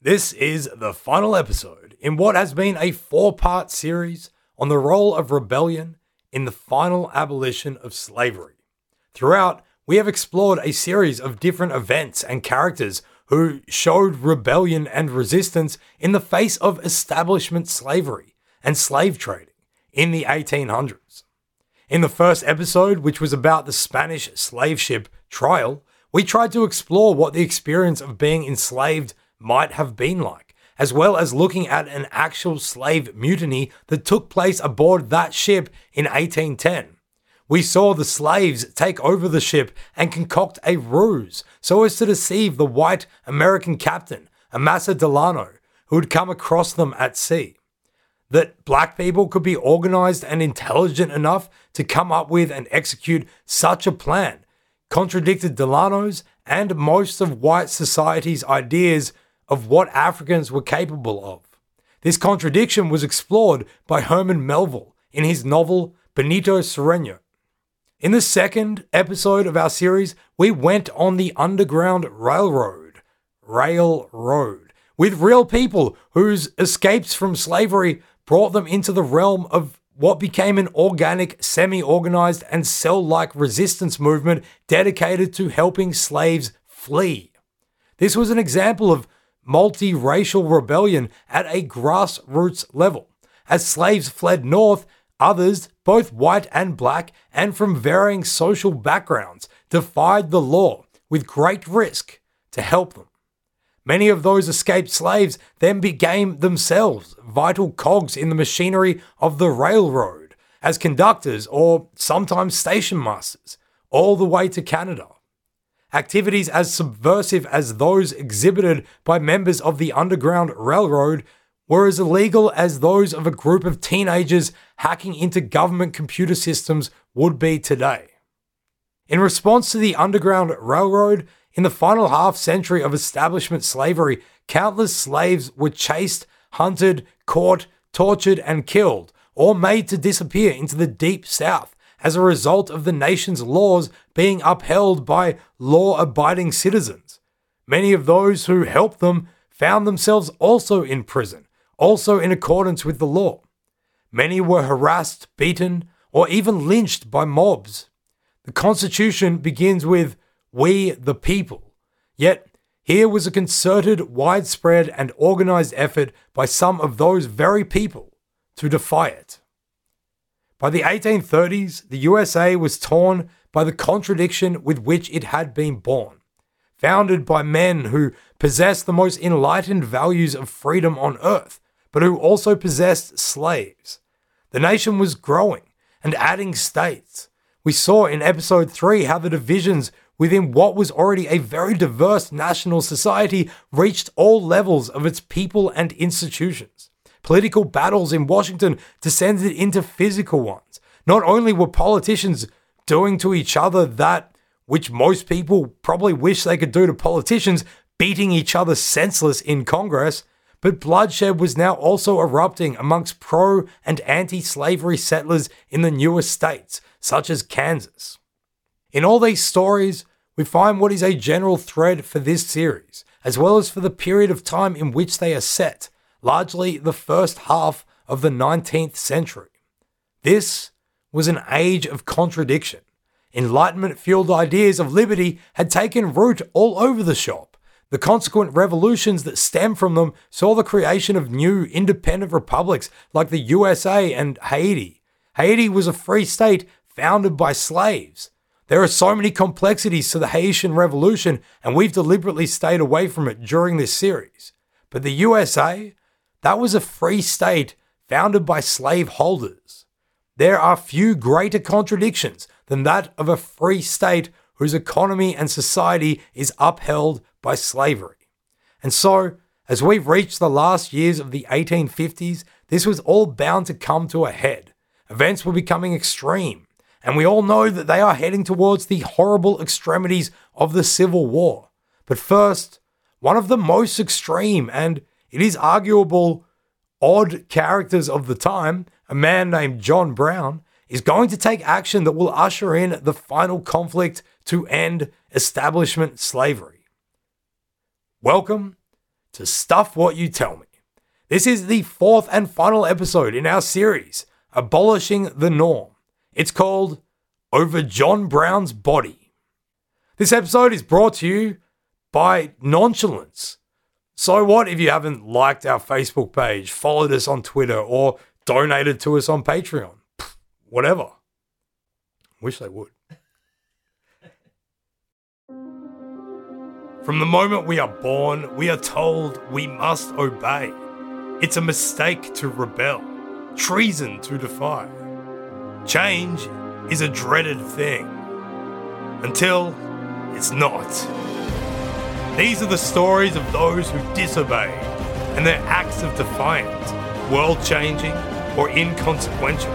This is the final episode in what has been a four part series on the role of rebellion in the final abolition of slavery. Throughout, we have explored a series of different events and characters who showed rebellion and resistance in the face of establishment slavery and slave trading in the 1800s. In the first episode, which was about the Spanish slave ship Tryal, we tried to explore what the experience of being enslaved might have been like, as well as looking at an actual slave mutiny that took place aboard that ship in 1810. We saw the slaves take over the ship and concoct a ruse so as to deceive the white American captain, Amasa Delano, who had come across them at sea. That black people could be organized and intelligent enough to come up with and execute such a plan contradicted Delano's and most of white society's ideas of what Africans were capable of. This contradiction was explored by Herman Melville in his novel Benito Cereno. In the second episode of our series, we went on the Underground Railroad, Railroad, with real people whose escapes from slavery brought them into the realm of what became an organic, semi organized, and cell like resistance movement dedicated to helping slaves flee. This was an example of multiracial rebellion at a grassroots level. As slaves fled north, others, both white and black, and from varying social backgrounds, defied the law with great risk to help them. Many of those escaped slaves then became themselves vital cogs in the machinery of the railroad as conductors or sometimes station masters, all the way to Canada. Activities as subversive as those exhibited by members of the Underground Railroad were as illegal as those of a group of teenagers hacking into government computer systems would be today. In response to the Underground Railroad, in the final half century of establishment slavery, countless slaves were chased, hunted, caught, tortured, and killed, or made to disappear into the deep south as a result of the nation's laws being upheld by law abiding citizens. Many of those who helped them found themselves also in prison, also in accordance with the law. Many were harassed, beaten, or even lynched by mobs. The Constitution begins with We the People. Yet, here was a concerted, widespread, and organized effort by some of those very people to defy it. By the 1830s, the USA was torn by the contradiction with which it had been born. Founded by men who possessed the most enlightened values of freedom on earth, but who also possessed slaves. The nation was growing and adding states. We saw in episode 3 how the divisions within what was already a very diverse national society reached all levels of its people and institutions. Political battles in Washington descended into physical ones. Not only were politicians doing to each other that which most people probably wish they could do to politicians, beating each other senseless in Congress, but bloodshed was now also erupting amongst pro and anti slavery settlers in the newer states, such as Kansas. In all these stories, we find what is a general thread for this series, as well as for the period of time in which they are set, largely the first half of the 19th century. This was an age of contradiction. Enlightenment fueled ideas of liberty had taken root all over the shop. The consequent revolutions that stemmed from them saw the creation of new independent republics like the USA and Haiti. Haiti was a free state founded by slaves. There are so many complexities to the Haitian Revolution, and we've deliberately stayed away from it during this series. But the USA, that was a free state founded by slave holders. There are few greater contradictions than that of a free state whose economy and society is upheld by slavery. And so, as we've reached the last years of the 1850s, this was all bound to come to a head. Events were becoming extreme, and we all know that they are heading towards the horrible extremities of the Civil War. But first, one of the most extreme and it is arguable odd characters of the time, a man named John Brown, is going to take action that will usher in the final conflict to end establishment slavery. Welcome to Stuff What You Tell Me. This is the fourth and final episode in our series, Abolishing the Norm. It's called Over John Brown's Body. This episode is brought to you by Nonchalance. So, what if you haven't liked our Facebook page, followed us on Twitter, or donated to us on Patreon? Pfft, whatever. Wish they would. From the moment we are born, we are told we must obey. It's a mistake to rebel, treason to defy. Change is a dreaded thing until it's not. These are the stories of those who disobeyed and their acts of defiance, world changing or inconsequential.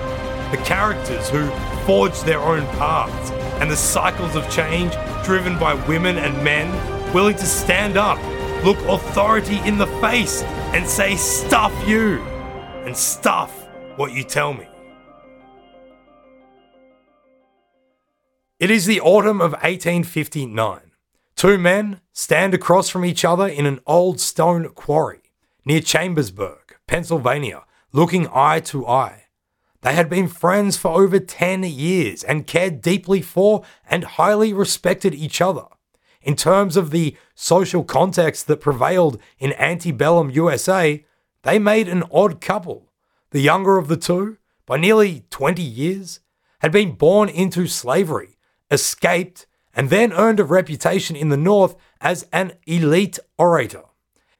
The characters who forged their own paths and the cycles of change driven by women and men willing to stand up, look authority in the face, and say, Stuff you, and stuff what you tell me. It is the autumn of 1859. Two men stand across from each other in an old stone quarry near Chambersburg, Pennsylvania, looking eye to eye. They had been friends for over 10 years and cared deeply for and highly respected each other. In terms of the social context that prevailed in antebellum USA, they made an odd couple. The younger of the two, by nearly 20 years, had been born into slavery, escaped, and then earned a reputation in the North as an elite orator.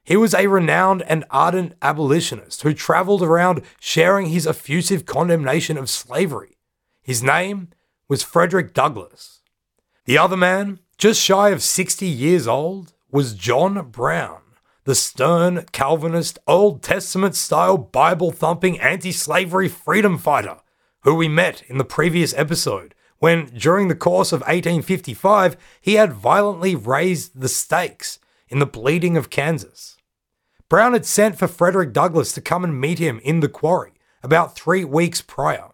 He was a renowned and ardent abolitionist who traveled around sharing his effusive condemnation of slavery. His name was Frederick Douglass. The other man, just shy of 60 years old, was John Brown, the stern Calvinist, Old Testament style, Bible thumping, anti slavery freedom fighter who we met in the previous episode when, during the course of 1855, he had violently raised the stakes in the bleeding of Kansas. Brown had sent for Frederick Douglass to come and meet him in the quarry about three weeks prior.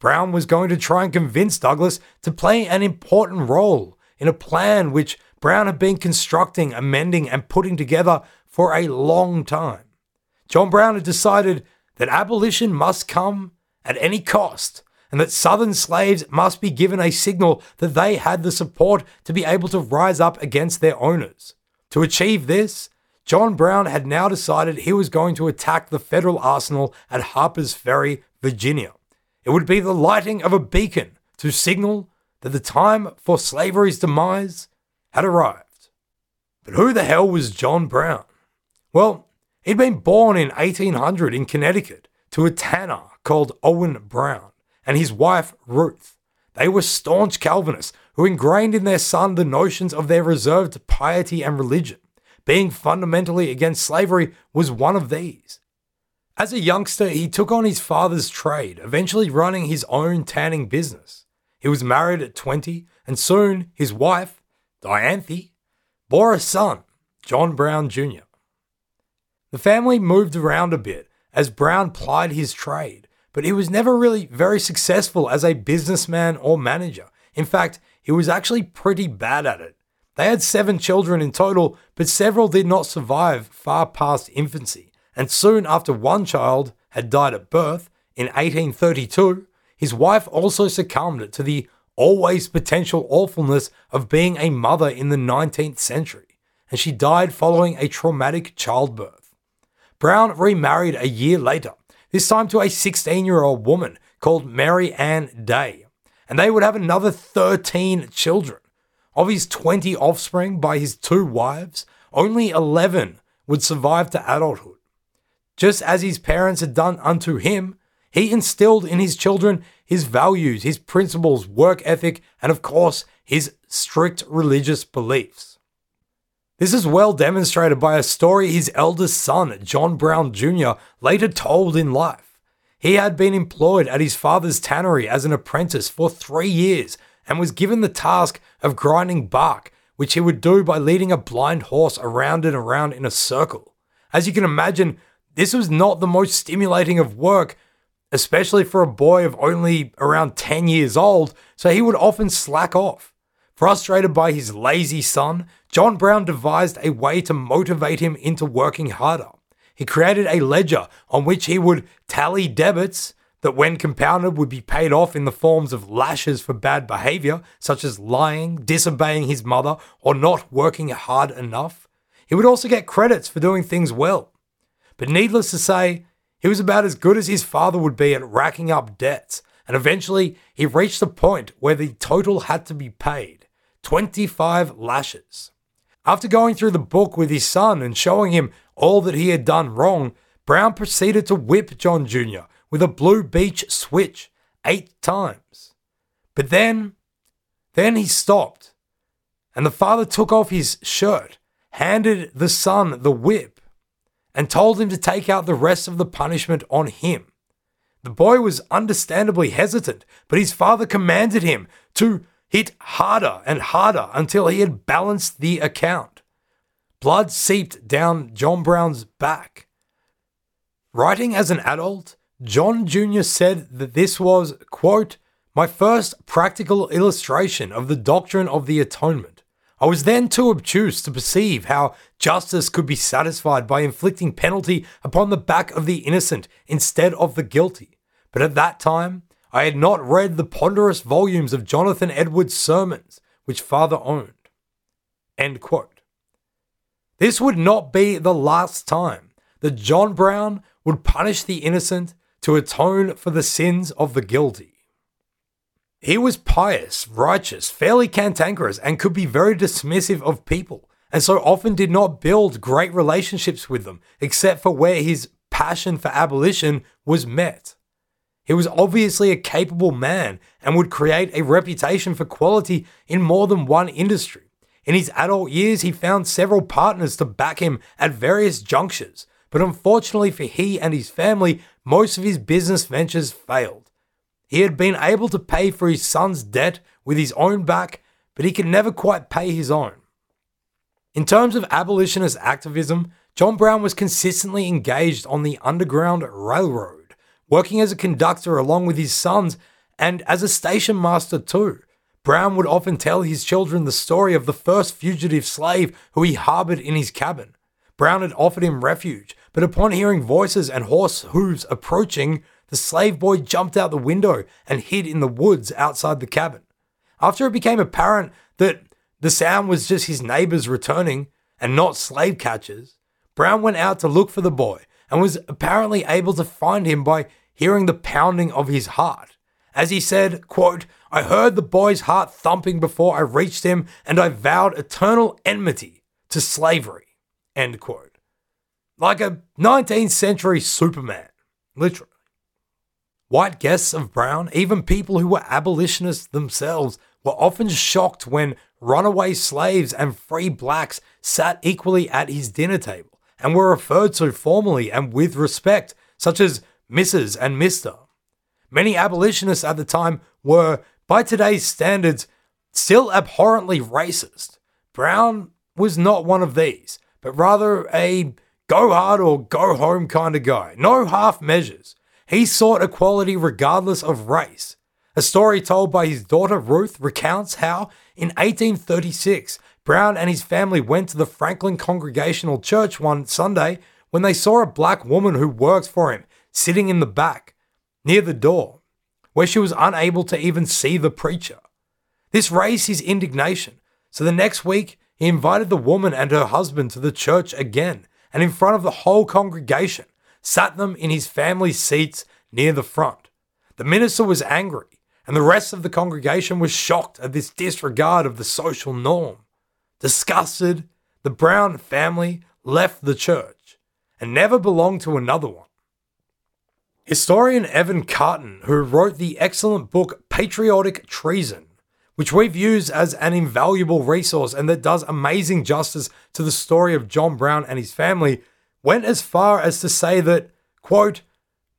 Brown was going to try and convince Douglass to play an important role in a plan which Brown had been constructing, amending, and putting together for a long time. John Brown had decided that abolition must come at any cost and that Southern slaves must be given a signal that they had the support to be able to rise up against their owners. To achieve this, John Brown had now decided he was going to attack the federal arsenal at Harper's Ferry, Virginia. It would be the lighting of a beacon to signal that the time for slavery's demise had arrived. But who the hell was John Brown? Well, he'd been born in 1800 in Connecticut to a tanner called Owen Brown and his wife Ruth. They were staunch Calvinists who ingrained in their son the notions of their reserved piety and religion. Being fundamentally against slavery was one of these. As a youngster, he took on his father's trade, eventually running his own tanning business. He was married at 20, and soon his wife, Dianthe, bore a son, John Brown Jr. The family moved around a bit as Brown plied his trade, but he was never really very successful as a businessman or manager. In fact, he was actually pretty bad at it. They had seven children in total, but several did not survive far past infancy. And soon after one child had died at birth in 1832, his wife also succumbed to the always potential awfulness of being a mother in the 19th century, and she died following a traumatic childbirth. Brown remarried a year later, this time to a 16 year old woman called Mary Ann Day, and they would have another 13 children. Of his 20 offspring by his two wives, only 11 would survive to adulthood. Just as his parents had done unto him, he instilled in his children his values, his principles, work ethic, and of course, his strict religious beliefs. This is well demonstrated by a story his eldest son, John Brown Jr., later told in life. He had been employed at his father's tannery as an apprentice for three years and was given the task of grinding bark, which he would do by leading a blind horse around and around in a circle. As you can imagine, this was not the most stimulating of work, especially for a boy of only around 10 years old, so he would often slack off. Frustrated by his lazy son, John Brown devised a way to motivate him into working harder. He created a ledger on which he would tally debits that, when compounded, would be paid off in the forms of lashes for bad behavior, such as lying, disobeying his mother, or not working hard enough. He would also get credits for doing things well. But needless to say, he was about as good as his father would be at racking up debts, and eventually he reached the point where the total had to be paid 25 lashes. After going through the book with his son and showing him all that he had done wrong, Brown proceeded to whip John Jr. with a blue beech switch eight times. But then, then he stopped, and the father took off his shirt, handed the son the whip, and told him to take out the rest of the punishment on him. The boy was understandably hesitant, but his father commanded him to hit harder and harder until he had balanced the account. Blood seeped down John Brown's back. Writing as an adult, John Jr. said that this was, quote, my first practical illustration of the doctrine of the atonement. I was then too obtuse to perceive how justice could be satisfied by inflicting penalty upon the back of the innocent instead of the guilty. But at that time, I had not read the ponderous volumes of Jonathan Edwards' sermons, which father owned. End quote. This would not be the last time that John Brown would punish the innocent to atone for the sins of the guilty. He was pious, righteous, fairly cantankerous, and could be very dismissive of people, and so often did not build great relationships with them, except for where his passion for abolition was met. He was obviously a capable man and would create a reputation for quality in more than one industry. In his adult years, he found several partners to back him at various junctures, but unfortunately for he and his family, most of his business ventures failed. He had been able to pay for his son's debt with his own back, but he could never quite pay his own. In terms of abolitionist activism, John Brown was consistently engaged on the Underground Railroad working as a conductor along with his sons and as a station master too. Brown would often tell his children the story of the first fugitive slave who he harbored in his cabin. Brown had offered him refuge, but upon hearing voices and horse hooves approaching, the slave boy jumped out the window and hid in the woods outside the cabin. After it became apparent that the sound was just his neighbors returning and not slave catchers, Brown went out to look for the boy and was apparently able to find him by hearing the pounding of his heart. As he said, quote, I heard the boy's heart thumping before I reached him, and I vowed eternal enmity to slavery. End quote. Like a 19th century Superman, literally. White guests of Brown, even people who were abolitionists themselves, were often shocked when runaway slaves and free blacks sat equally at his dinner table and were referred to formally and with respect, such as Mrs. and Mr. Many abolitionists at the time were, by today's standards, still abhorrently racist. Brown was not one of these, but rather a go hard or go home kind of guy. No half measures. He sought equality regardless of race. A story told by his daughter Ruth recounts how, in 1836, Brown and his family went to the Franklin Congregational Church one Sunday when they saw a black woman who worked for him sitting in the back, near the door, where she was unable to even see the preacher. This raised his indignation, so the next week he invited the woman and her husband to the church again, and in front of the whole congregation, sat them in his family's seats near the front. The minister was angry, and the rest of the congregation was shocked at this disregard of the social norm. Disgusted, the Brown family left the church and never belonged to another one. Historian Evan Carton, who wrote the excellent book Patriotic Treason, which we've used as an invaluable resource and that does amazing justice to the story of John Brown and his family, went as far as to say that, quote,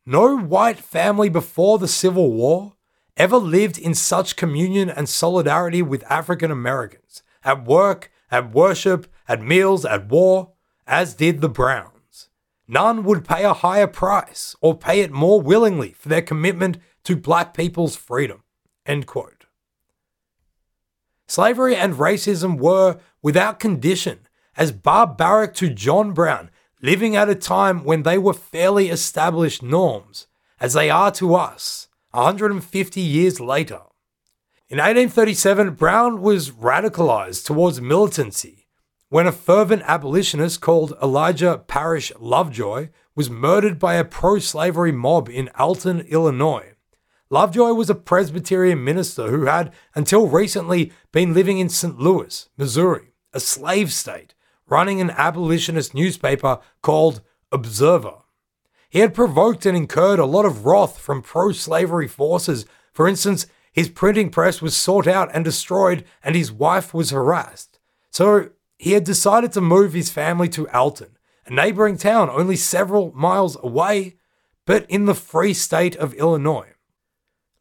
no white family before the Civil War ever lived in such communion and solidarity with African Americans at work, at worship, at meals, at war, as did the Browns. None would pay a higher price or pay it more willingly for their commitment to black people's freedom. Slavery and racism were, without condition, as barbaric to John Brown, living at a time when they were fairly established norms, as they are to us, 150 years later. In 1837, Brown was radicalized towards militancy when a fervent abolitionist called Elijah Parrish Lovejoy was murdered by a pro slavery mob in Alton, Illinois. Lovejoy was a Presbyterian minister who had, until recently, been living in St. Louis, Missouri, a slave state, running an abolitionist newspaper called Observer. He had provoked and incurred a lot of wrath from pro slavery forces. For instance, his printing press was sought out and destroyed, and his wife was harassed. So he had decided to move his family to Alton, a neighboring town only several miles away, but in the free state of Illinois.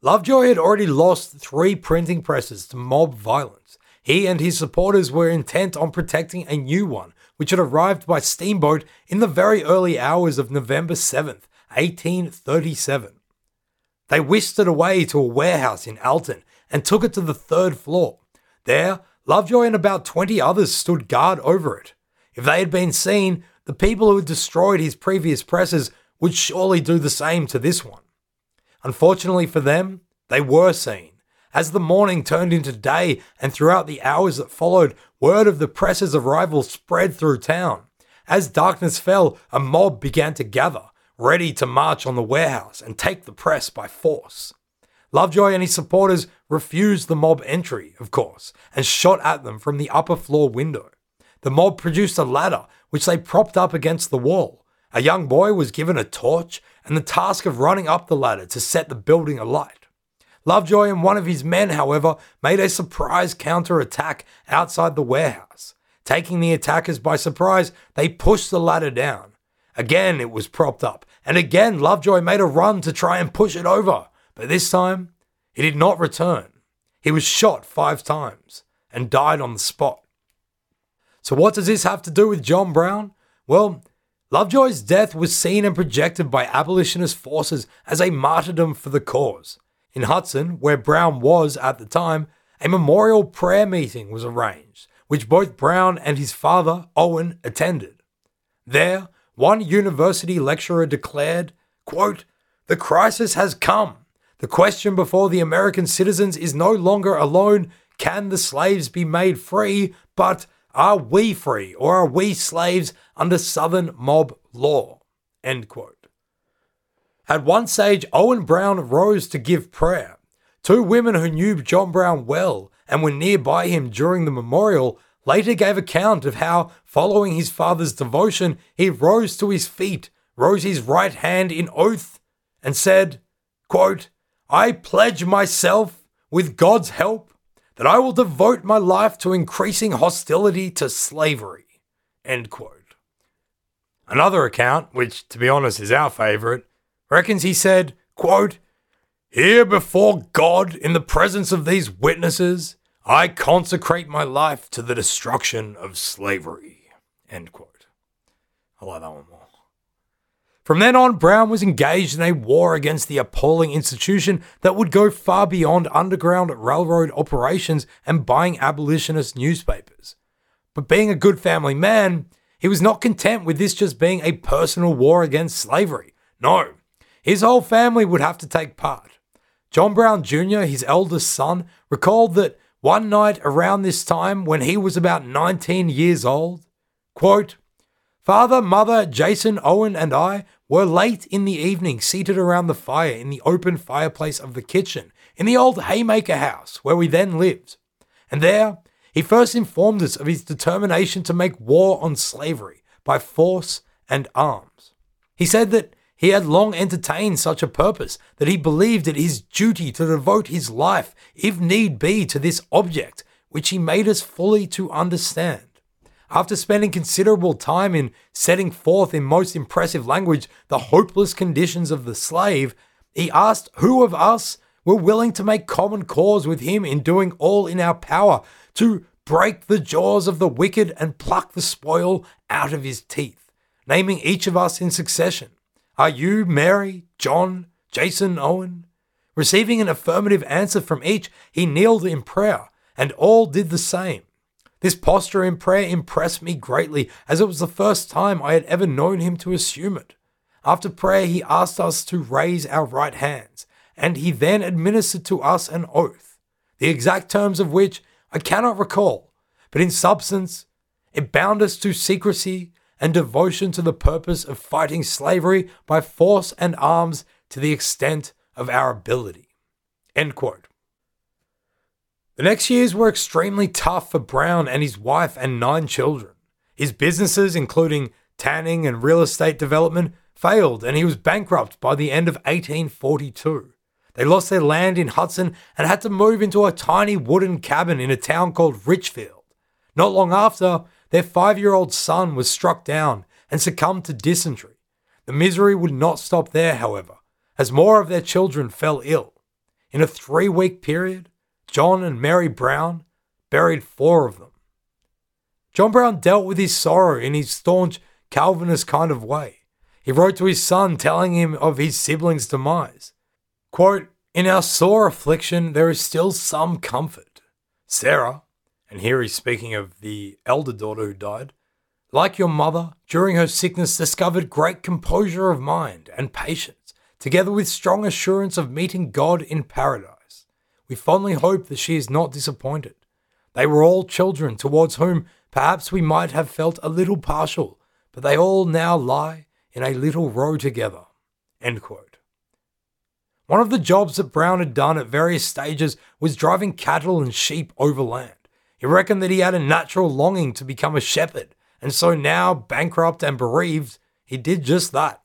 Lovejoy had already lost three printing presses to mob violence. He and his supporters were intent on protecting a new one, which had arrived by steamboat in the very early hours of November 7th, 1837. They whisked it away to a warehouse in Alton and took it to the third floor. There, Lovejoy and about 20 others stood guard over it. If they had been seen, the people who had destroyed his previous presses would surely do the same to this one. Unfortunately for them, they were seen. As the morning turned into day and throughout the hours that followed, word of the press's arrival spread through town. As darkness fell, a mob began to gather, ready to march on the warehouse and take the press by force. Lovejoy and his supporters refused the mob entry, of course, and shot at them from the upper floor window. The mob produced a ladder, which they propped up against the wall. A young boy was given a torch and the task of running up the ladder to set the building alight. Lovejoy and one of his men, however, made a surprise counter-attack outside the warehouse. Taking the attackers by surprise, they pushed the ladder down. Again, it was propped up, and again, Lovejoy made a run to try and push it over, but this time, he did not return. He was shot five times and died on the spot. So, what does this have to do with John Brown? Well, Lovejoy's death was seen and projected by abolitionist forces as a martyrdom for the cause. In Hudson, where Brown was at the time, a memorial prayer meeting was arranged, which both Brown and his father, Owen, attended. There, one university lecturer declared, quote, The crisis has come. The question before the American citizens is no longer alone can the slaves be made free, but are we free or are we slaves under Southern mob law? End quote. At one stage, Owen Brown rose to give prayer. Two women who knew John Brown well and were nearby him during the memorial later gave account of how, following his father's devotion, he rose to his feet, rose his right hand in oath, and said, quote, I pledge myself, with God's help, that I will devote my life to increasing hostility to slavery. End quote. Another account, which to be honest is our favourite, reckons he said, quote, Here before God, in the presence of these witnesses, I consecrate my life to the destruction of slavery. End quote. I like that one more. From then on, Brown was engaged in a war against the appalling institution that would go far beyond underground railroad operations and buying abolitionist newspapers. But being a good family man, he was not content with this just being a personal war against slavery. No, his whole family would have to take part. John Brown Jr., his eldest son, recalled that one night around this time when he was about 19 years old, quote, Father, Mother, Jason, Owen, and I were late in the evening seated around the fire in the open fireplace of the kitchen in the old Haymaker house where we then lived. And there, he first informed us of his determination to make war on slavery by force and arms. He said that he had long entertained such a purpose that he believed it his duty to devote his life, if need be, to this object, which he made us fully to understand. After spending considerable time in setting forth in most impressive language the hopeless conditions of the slave, he asked who of us were willing to make common cause with him in doing all in our power to break the jaws of the wicked and pluck the spoil out of his teeth, naming each of us in succession. Are you Mary, John, Jason, Owen? Receiving an affirmative answer from each, he kneeled in prayer and all did the same. This posture in prayer impressed me greatly, as it was the first time I had ever known him to assume it. After prayer, he asked us to raise our right hands, and he then administered to us an oath, the exact terms of which I cannot recall, but in substance, it bound us to secrecy and devotion to the purpose of fighting slavery by force and arms to the extent of our ability. End quote. The next years were extremely tough for Brown and his wife and nine children. His businesses, including tanning and real estate development, failed and he was bankrupt by the end of 1842. They lost their land in Hudson and had to move into a tiny wooden cabin in a town called Richfield. Not long after, their five year old son was struck down and succumbed to dysentery. The misery would not stop there, however, as more of their children fell ill. In a three week period, John and Mary Brown buried four of them. John Brown dealt with his sorrow in his staunch Calvinist kind of way. He wrote to his son telling him of his siblings' demise. Quote, In our sore affliction, there is still some comfort. Sarah, and here he's speaking of the elder daughter who died, like your mother, during her sickness, discovered great composure of mind and patience, together with strong assurance of meeting God in paradise. We fondly hope that she is not disappointed. They were all children towards whom perhaps we might have felt a little partial, but they all now lie in a little row together. End quote. One of the jobs that Brown had done at various stages was driving cattle and sheep overland. He reckoned that he had a natural longing to become a shepherd, and so now, bankrupt and bereaved, he did just that.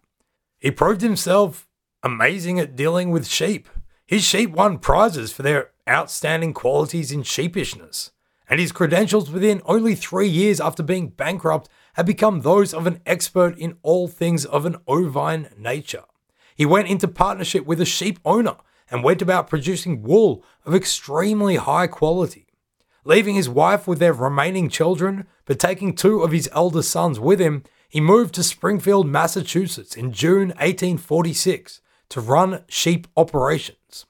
He proved himself amazing at dealing with sheep. His sheep won prizes for their outstanding qualities in sheepishness, and his credentials within only three years after being bankrupt had become those of an expert in all things of an ovine nature. He went into partnership with a sheep owner and went about producing wool of extremely high quality leaving his wife with their remaining children, but taking two of his elder sons with him, he moved to Springfield, Massachusetts in June 1846 to run sheep operations.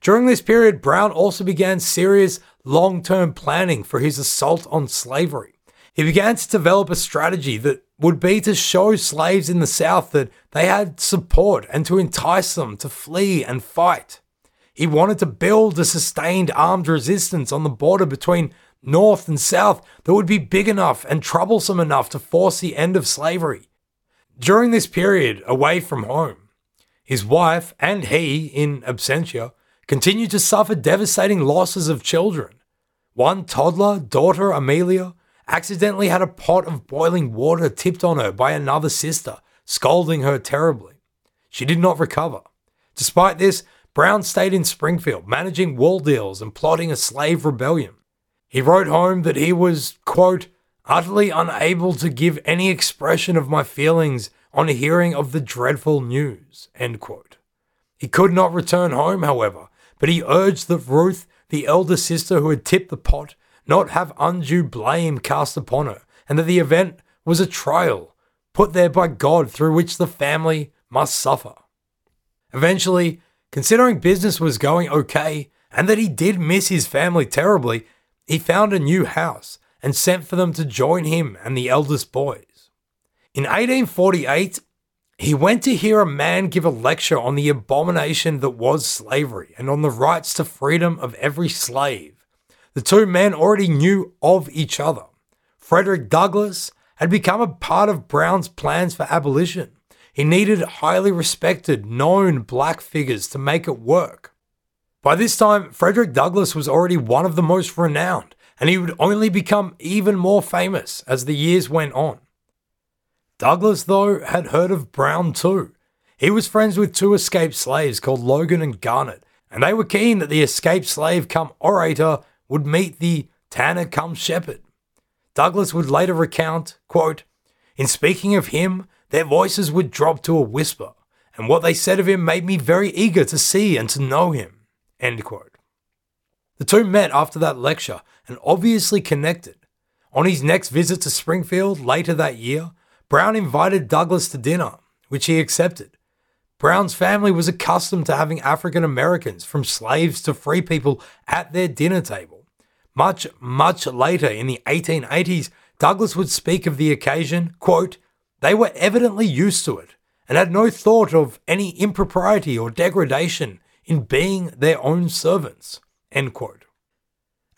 During this period, Brown also began serious long term planning for his assault on slavery. He began to develop a strategy that would be to show slaves in the South that they had support and to entice them to flee and fight. He wanted to build a sustained armed resistance on the border between North and South that would be big enough and troublesome enough to force the end of slavery. During this period away from home, his wife and he, in absentia, continued to suffer devastating losses of children. One toddler, daughter Amelia, accidentally had a pot of boiling water tipped on her by another sister, scalding her terribly. She did not recover. Despite this, Brown stayed in Springfield, managing wool deals and plotting a slave rebellion. He wrote home that he was, quote, utterly unable to give any expression of my feelings on hearing of the dreadful news, end quote. He could not return home, however, but he urged that Ruth, the elder sister who had tipped the pot, not have undue blame cast upon her, and that the event was a trial put there by God through which the family must suffer. Eventually, Considering business was going okay and that he did miss his family terribly, he found a new house and sent for them to join him and the eldest boys. In 1848, he went to hear a man give a lecture on the abomination that was slavery and on the rights to freedom of every slave. The two men already knew of each other. Frederick Douglass had become a part of Brown's plans for abolition. He needed highly respected, known black figures to make it work. By this time, Frederick Douglass was already one of the most renowned, and he would only become even more famous as the years went on. Douglass, though, had heard of Brown too. He was friends with two escaped slaves called Logan and Garnett, and they were keen that the escaped slave come orator would meet the tanner come shepherd. Douglass would later recount, quote, In speaking of him, their voices would drop to a whisper, and what they said of him made me very eager to see and to know him. The two met after that lecture and obviously connected. On his next visit to Springfield later that year, Brown invited Douglass to dinner, which he accepted. Brown's family was accustomed to having African Americans, from slaves to free people, at their dinner table. Much, much later in the 1880s, Douglass would speak of the occasion, quote, they were evidently used to it and had no thought of any impropriety or degradation in being their own servants.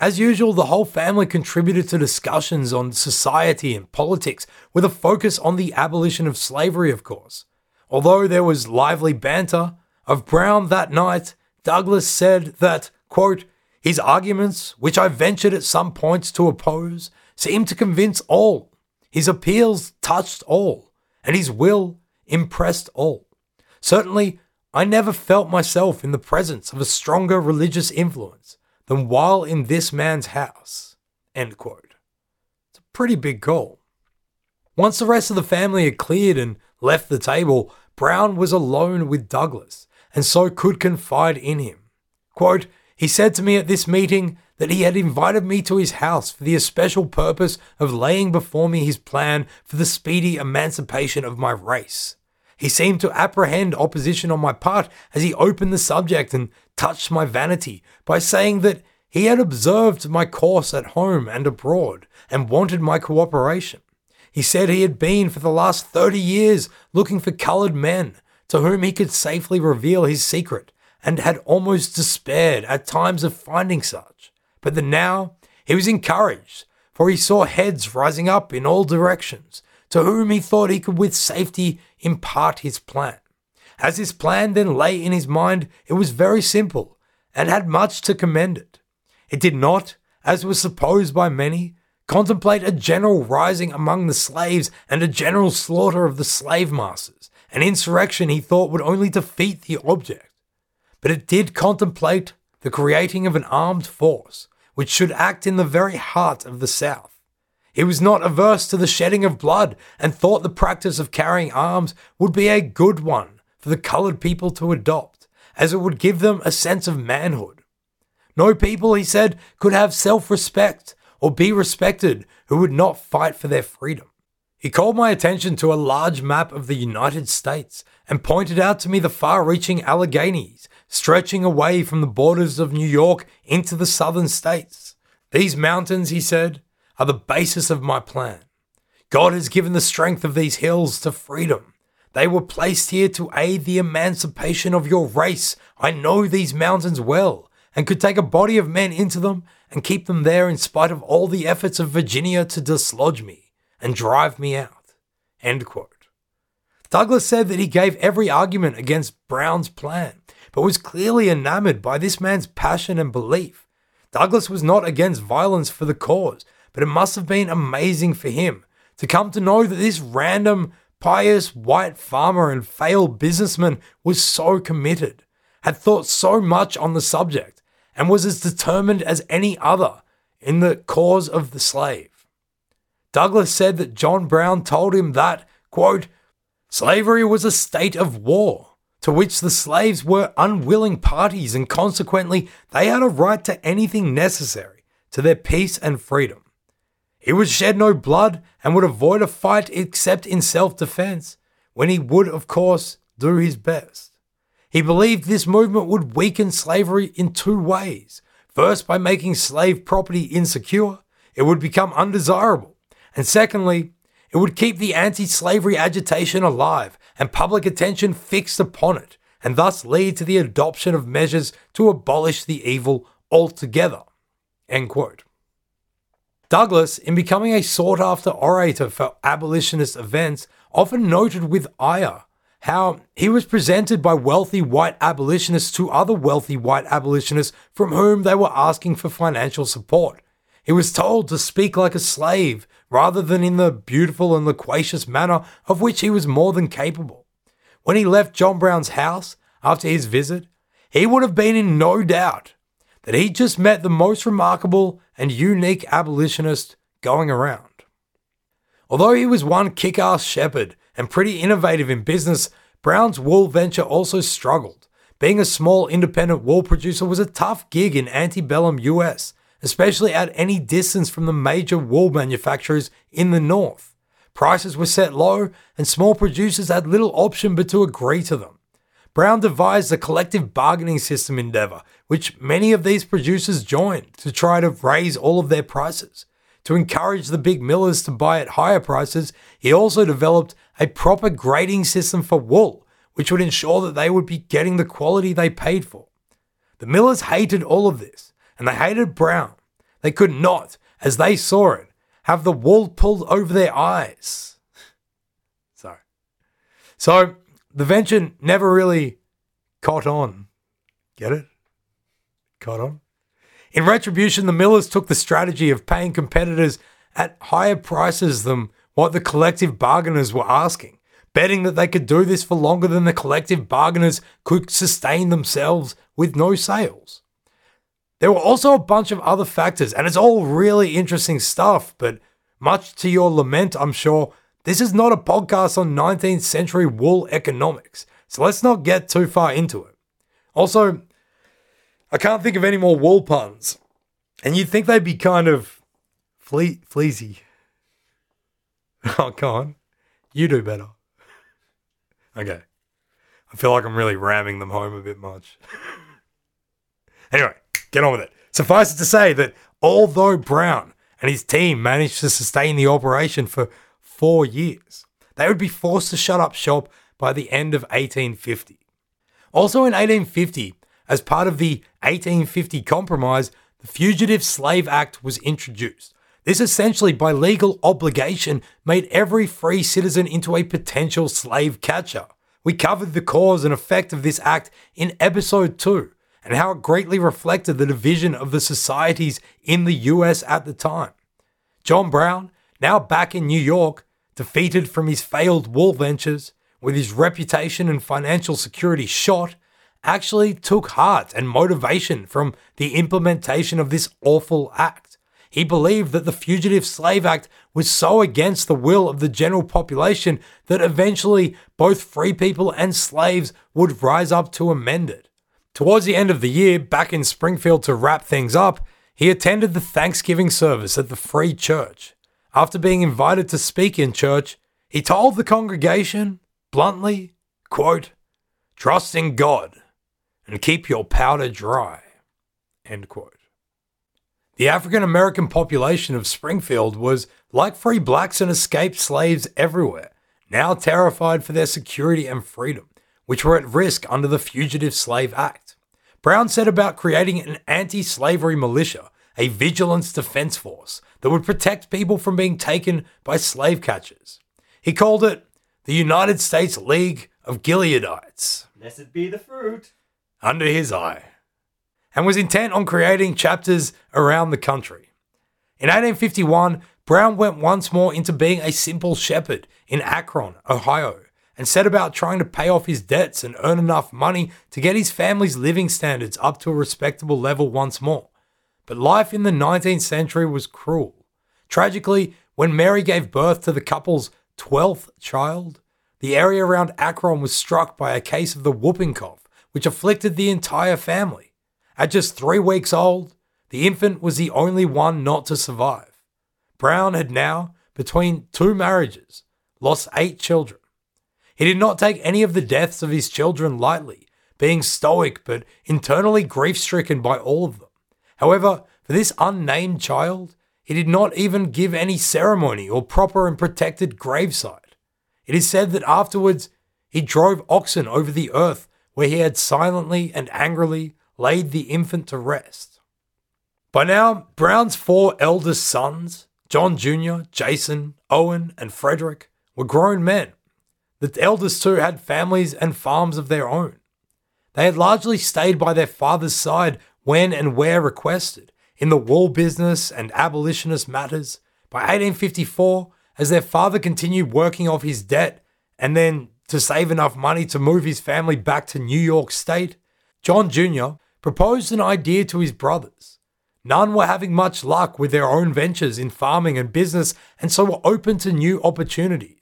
As usual, the whole family contributed to discussions on society and politics with a focus on the abolition of slavery, of course. Although there was lively banter, of Brown that night, Douglass said that, quote, his arguments, which I ventured at some points to oppose, seemed to convince all. His appeals touched all, and his will impressed all. Certainly, I never felt myself in the presence of a stronger religious influence than while in this man's house. End quote. It's a pretty big call. Once the rest of the family had cleared and left the table, Brown was alone with Douglass and so could confide in him. Quote, he said to me at this meeting that he had invited me to his house for the especial purpose of laying before me his plan for the speedy emancipation of my race. He seemed to apprehend opposition on my part as he opened the subject and touched my vanity by saying that he had observed my course at home and abroad and wanted my cooperation. He said he had been for the last 30 years looking for coloured men to whom he could safely reveal his secret and had almost despaired at times of finding such. But that now he was encouraged, for he saw heads rising up in all directions, to whom he thought he could with safety impart his plan. As his plan then lay in his mind, it was very simple and had much to commend it. It did not, as was supposed by many, contemplate a general rising among the slaves and a general slaughter of the slave masters, an insurrection he thought would only defeat the object but it did contemplate the creating of an armed force which should act in the very heart of the South. He was not averse to the shedding of blood and thought the practice of carrying arms would be a good one for the coloured people to adopt, as it would give them a sense of manhood. No people, he said, could have self respect or be respected who would not fight for their freedom. He called my attention to a large map of the United States and pointed out to me the far reaching Alleghanies stretching away from the borders of New York into the southern states. These mountains, he said, are the basis of my plan. God has given the strength of these hills to freedom. They were placed here to aid the emancipation of your race. I know these mountains well and could take a body of men into them and keep them there in spite of all the efforts of Virginia to dislodge me and drive me out. Douglass said that he gave every argument against Brown's plan but was clearly enamored by this man's passion and belief. Douglass was not against violence for the cause, but it must have been amazing for him to come to know that this random, pious white farmer and failed businessman was so committed, had thought so much on the subject, and was as determined as any other in the cause of the slave. Douglass said that John Brown told him that, quote, slavery was a state of war to which the slaves were unwilling parties, and consequently, they had a right to anything necessary to their peace and freedom. He would shed no blood and would avoid a fight except in self defense, when he would, of course, do his best. He believed this movement would weaken slavery in two ways. First, by making slave property insecure, it would become undesirable. And secondly, it would keep the anti slavery agitation alive and public attention fixed upon it, and thus lead to the adoption of measures to abolish the evil altogether. Douglass, in becoming a sought after orator for abolitionist events, often noted with ire how he was presented by wealthy white abolitionists to other wealthy white abolitionists from whom they were asking for financial support. He was told to speak like a slave rather than in the beautiful and loquacious manner of which he was more than capable. When he left John Brown's house after his visit, he would have been in no doubt that he just met the most remarkable and unique abolitionist going around. Although he was one kick ass shepherd and pretty innovative in business, Brown's wool venture also struggled. Being a small independent wool producer was a tough gig in antebellum US, especially at any distance from the major wool manufacturers in the north. Prices were set low, and small producers had little option but to agree to them. Brown devised a collective bargaining system endeavor, which many of these producers joined to try to raise all of their prices. To encourage the big millers to buy at higher prices, he also developed a proper grading system for wool, which would ensure that they would be getting the quality they paid for. The millers hated all of this, and they hated Brown. They could not, as they saw it, have the wool pulled over their eyes. Sorry. So the venture never really caught on. Get it? Caught on? In retribution, the millers took the strategy of paying competitors at higher prices than what the collective bargainers were asking, betting that they could do this for longer than the collective bargainers could sustain themselves with no sales. There were also a bunch of other factors, and it's all really interesting stuff, but much to your lament, I'm sure, this is not a podcast on 19th century wool economics, so let's not get too far into it. Also, I can't think of any more wool puns, and you'd think they'd be kind of fle- fleazy. Oh, come on. You do better. Okay. I feel like I'm really ramming them home a bit much. anyway, get on with it. Suffice it to say that although Brown and his team managed to sustain the operation for four years, they would be forced to shut up shop by the end of 1850. Also in 1850, as part of the 1850 Compromise, the Fugitive Slave Act was introduced. This essentially, by legal obligation, made every free citizen into a potential slave catcher. We covered the cause and effect of this act in episode 2 and how it greatly reflected the division of the societies in the US at the time. John Brown, now back in New York, defeated from his failed wool ventures, with his reputation and financial security shot, actually took heart and motivation from the implementation of this awful act. He believed that the Fugitive Slave Act was so against the will of the general population that eventually both free people and slaves would rise up to amend it. Towards the end of the year, back in Springfield to wrap things up, he attended the Thanksgiving service at the Free Church. After being invited to speak in church, he told the congregation, bluntly, quote, Trust in God and keep your powder dry. End quote. The African American population of Springfield was, like free blacks and escaped slaves everywhere, now terrified for their security and freedom, which were at risk under the Fugitive Slave Act. Brown set about creating an anti slavery militia, a vigilance defense force that would protect people from being taken by slave catchers. He called it the United States League of Gileadites. Blessed be the fruit. Under his eye and was intent on creating chapters around the country. In 1851, Brown went once more into being a simple shepherd in Akron, Ohio, and set about trying to pay off his debts and earn enough money to get his family's living standards up to a respectable level once more. But life in the 19th century was cruel. Tragically, when Mary gave birth to the couple's 12th child, the area around Akron was struck by a case of the whooping cough, which afflicted the entire family. At just three weeks old, the infant was the only one not to survive. Brown had now, between two marriages, lost eight children. He did not take any of the deaths of his children lightly, being stoic but internally grief stricken by all of them. However, for this unnamed child, he did not even give any ceremony or proper and protected gravesite. It is said that afterwards he drove oxen over the earth where he had silently and angrily laid the infant to rest. By now, Brown's four eldest sons, John Jr., Jason, Owen, and Frederick, were grown men. The eldest two had families and farms of their own. They had largely stayed by their father's side when and where requested, in the wool business and abolitionist matters. By 1854, as their father continued working off his debt and then to save enough money to move his family back to New York State, John Jr., proposed an idea to his brothers. None were having much luck with their own ventures in farming and business, and so were open to new opportunities.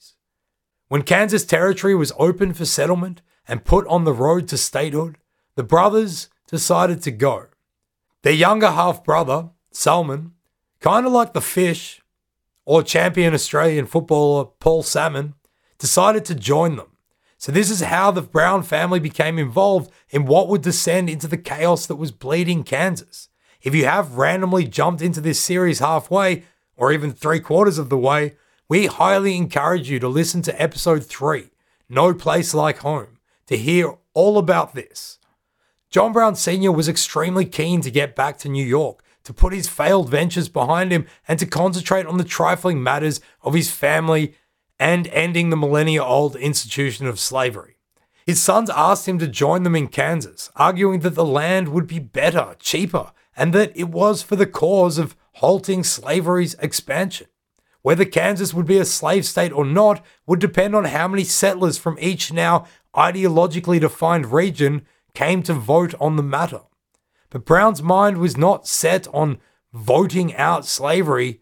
When Kansas Territory was open for settlement and put on the road to statehood, the brothers decided to go. Their younger half brother, Salmon, kind of like the fish or champion Australian footballer Paul Salmon, decided to join them. So, this is how the Brown family became involved in what would descend into the chaos that was bleeding Kansas. If you have randomly jumped into this series halfway, or even three quarters of the way, we highly encourage you to listen to episode 3, No Place Like Home, to hear all about this. John Brown Sr. was extremely keen to get back to New York, to put his failed ventures behind him, and to concentrate on the trifling matters of his family and ending the millennia old institution of slavery. His sons asked him to join them in Kansas, arguing that the land would be better, cheaper, and that it was for the cause of halting slavery's expansion. Whether Kansas would be a slave state or not would depend on how many settlers from each now ideologically defined region came to vote on the matter. But Brown's mind was not set on voting out slavery,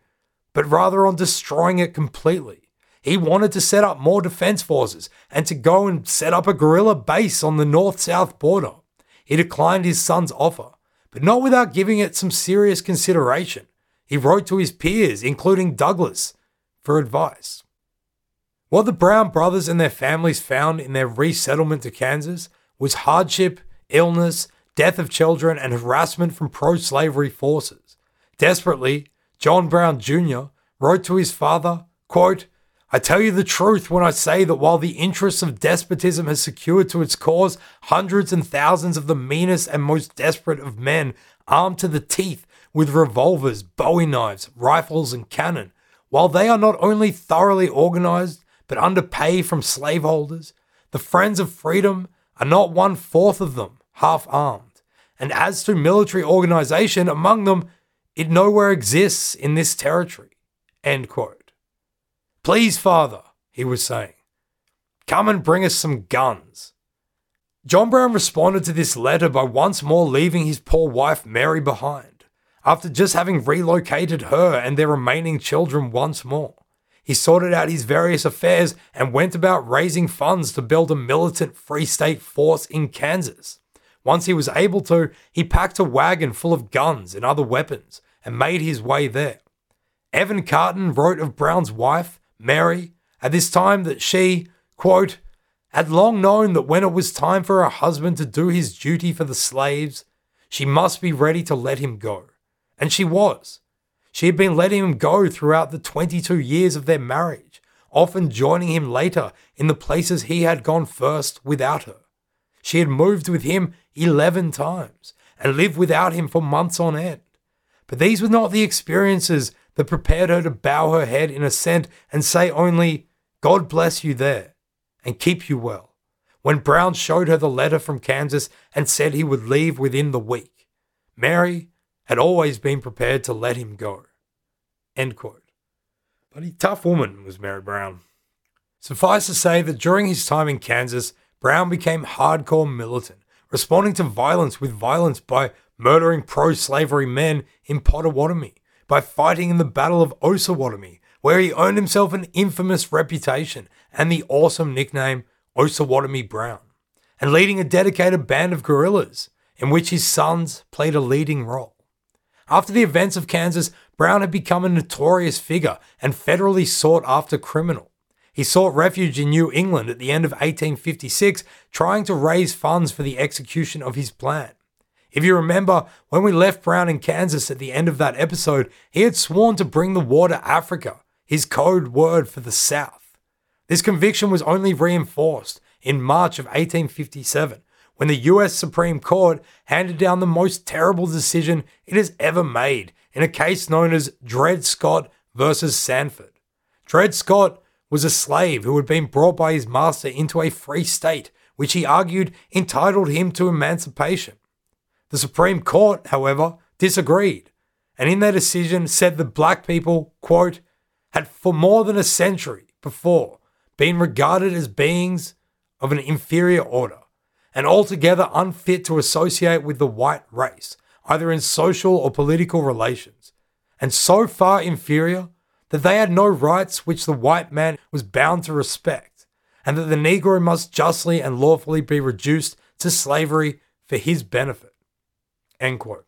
but rather on destroying it completely. He wanted to set up more defense forces and to go and set up a guerrilla base on the north south border. He declined his son's offer, but not without giving it some serious consideration. He wrote to his peers, including Douglass, for advice. What the Brown brothers and their families found in their resettlement to Kansas was hardship, illness, death of children, and harassment from pro slavery forces. Desperately, John Brown Jr. wrote to his father, quote, I tell you the truth when I say that while the interests of despotism has secured to its cause hundreds and thousands of the meanest and most desperate of men armed to the teeth with revolvers, bowie knives, rifles, and cannon, while they are not only thoroughly organized but underpay from slaveholders, the friends of freedom are not one fourth of them half armed. And as to military organization among them, it nowhere exists in this territory. End quote. Please, Father, he was saying, come and bring us some guns. John Brown responded to this letter by once more leaving his poor wife Mary behind, after just having relocated her and their remaining children once more. He sorted out his various affairs and went about raising funds to build a militant Free State force in Kansas. Once he was able to, he packed a wagon full of guns and other weapons and made his way there. Evan Carton wrote of Brown's wife Mary, at this time that she, quote, had long known that when it was time for her husband to do his duty for the slaves, she must be ready to let him go. And she was. She had been letting him go throughout the 22 years of their marriage, often joining him later in the places he had gone first without her. She had moved with him 11 times and lived without him for months on end. But these were not the experiences that prepared her to bow her head in assent and say only, God bless you there and keep you well. When Brown showed her the letter from Kansas and said he would leave within the week, Mary had always been prepared to let him go. End quote. But a tough woman was Mary Brown. Suffice to say that during his time in Kansas, Brown became hardcore militant, responding to violence with violence by murdering pro slavery men in Potawatomi, by fighting in the Battle of Osawatomie, where he earned himself an infamous reputation and the awesome nickname Osawatomie Brown, and leading a dedicated band of guerrillas, in which his sons played a leading role. After the events of Kansas, Brown had become a notorious figure and federally sought after criminal. He sought refuge in New England at the end of 1856, trying to raise funds for the execution of his plan. If you remember, when we left Brown in Kansas at the end of that episode, he had sworn to bring the war to Africa, his code word for the South. This conviction was only reinforced in March of 1857 when the US Supreme Court handed down the most terrible decision it has ever made in a case known as Dred Scott versus Sandford. Dred Scott was a slave who had been brought by his master into a free state, which he argued entitled him to emancipation. The Supreme Court, however, disagreed, and in their decision said that black people, quote, had for more than a century before been regarded as beings of an inferior order and altogether unfit to associate with the white race, either in social or political relations, and so far inferior that they had no rights which the white man was bound to respect, and that the Negro must justly and lawfully be reduced to slavery for his benefit. End quote.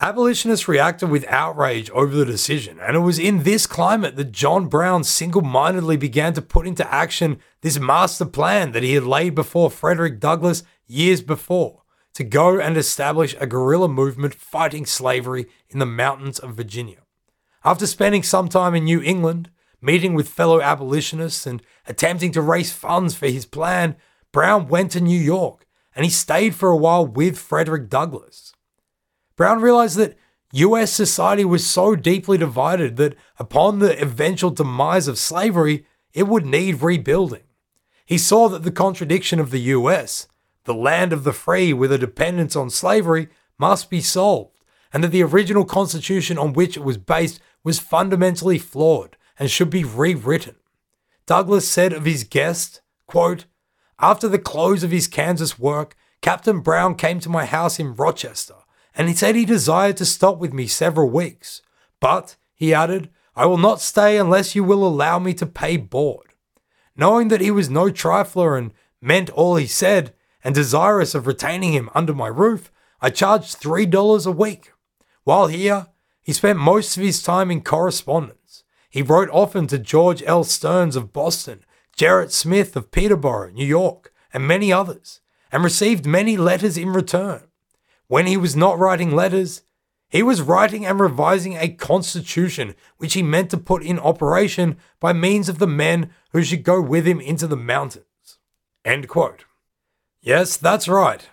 Abolitionists reacted with outrage over the decision, and it was in this climate that John Brown single mindedly began to put into action this master plan that he had laid before Frederick Douglass years before to go and establish a guerrilla movement fighting slavery in the mountains of Virginia. After spending some time in New England, meeting with fellow abolitionists, and attempting to raise funds for his plan, Brown went to New York and he stayed for a while with Frederick Douglass. Brown realized that US society was so deeply divided that upon the eventual demise of slavery, it would need rebuilding. He saw that the contradiction of the US, the land of the free with a dependence on slavery, must be solved, and that the original constitution on which it was based was fundamentally flawed and should be rewritten. Douglass said of his guest, quote, After the close of his Kansas work, Captain Brown came to my house in Rochester, and he said he desired to stop with me several weeks. But, he added, I will not stay unless you will allow me to pay board. Knowing that he was no trifler and meant all he said, and desirous of retaining him under my roof, I charged $3 a week. While here, he spent most of his time in correspondence. He wrote often to George L. Stearns of Boston, Gerrit Smith of Peterborough, New York, and many others, and received many letters in return. When he was not writing letters, he was writing and revising a constitution which he meant to put in operation by means of the men who should go with him into the mountains. End quote. Yes, that's right.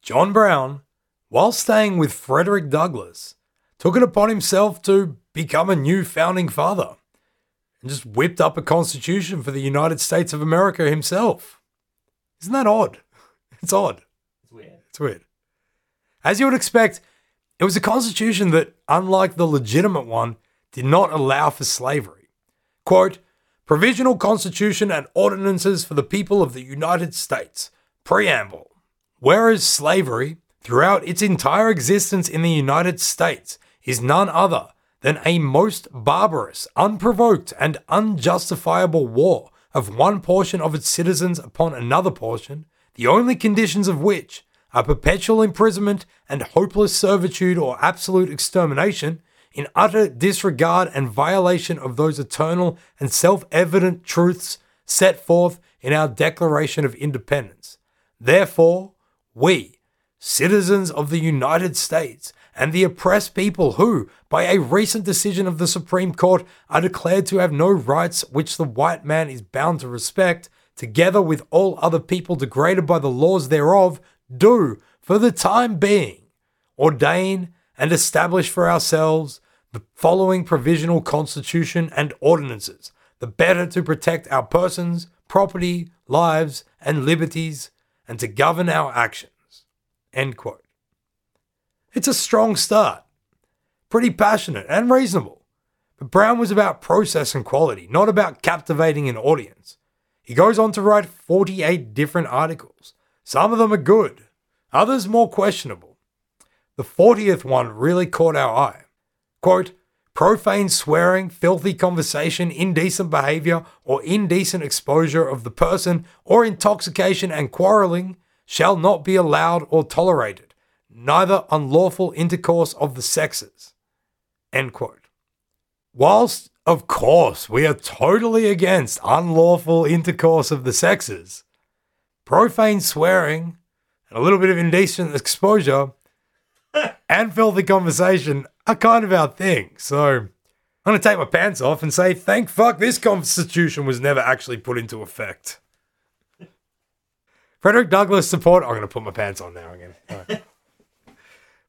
John Brown, while staying with Frederick Douglass, took it upon himself to become a new founding father and just whipped up a constitution for the United States of America himself. Isn't that odd? It's odd. It's weird. It's weird. As you would expect, it was a constitution that, unlike the legitimate one, did not allow for slavery. Quote, Provisional Constitution and Ordinances for the People of the United States. Preamble. Whereas slavery, throughout its entire existence in the United States, is none other than a most barbarous, unprovoked, and unjustifiable war of one portion of its citizens upon another portion, the only conditions of which are perpetual imprisonment and hopeless servitude or absolute extermination, in utter disregard and violation of those eternal and self evident truths set forth in our Declaration of Independence. Therefore, we, citizens of the United States, and the oppressed people who, by a recent decision of the Supreme Court, are declared to have no rights which the white man is bound to respect, together with all other people degraded by the laws thereof, do, for the time being, ordain and establish for ourselves the following provisional constitution and ordinances, the better to protect our persons, property, lives, and liberties, and to govern our actions. End quote. It's a strong start. Pretty passionate and reasonable. But Brown was about process and quality, not about captivating an audience. He goes on to write 48 different articles. Some of them are good, others more questionable. The 40th one really caught our eye. Quote, profane swearing, filthy conversation, indecent behavior, or indecent exposure of the person, or intoxication and quarreling shall not be allowed or tolerated neither unlawful intercourse of the sexes. End quote. Whilst, of course, we are totally against unlawful intercourse of the sexes, profane swearing, and a little bit of indecent exposure, and filthy conversation are kind of our thing. So I'm going to take my pants off and say, thank fuck this constitution was never actually put into effect. Frederick Douglass support. I'm going to put my pants on now again.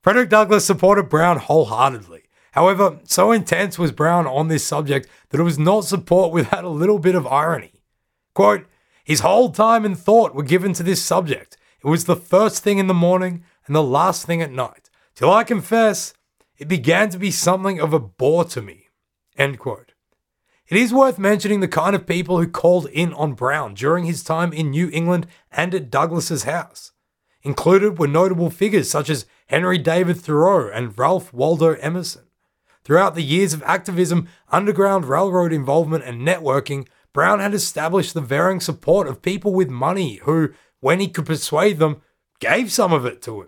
Frederick Douglass supported Brown wholeheartedly. However, so intense was Brown on this subject that it was not support without a little bit of irony. Quote, his whole time and thought were given to this subject. It was the first thing in the morning and the last thing at night. Till I confess, it began to be something of a bore to me. End quote. It is worth mentioning the kind of people who called in on Brown during his time in New England and at Douglass's house. Included were notable figures such as Henry David Thoreau and Ralph Waldo Emerson. Throughout the years of activism, Underground Railroad involvement, and networking, Brown had established the varying support of people with money who, when he could persuade them, gave some of it to him.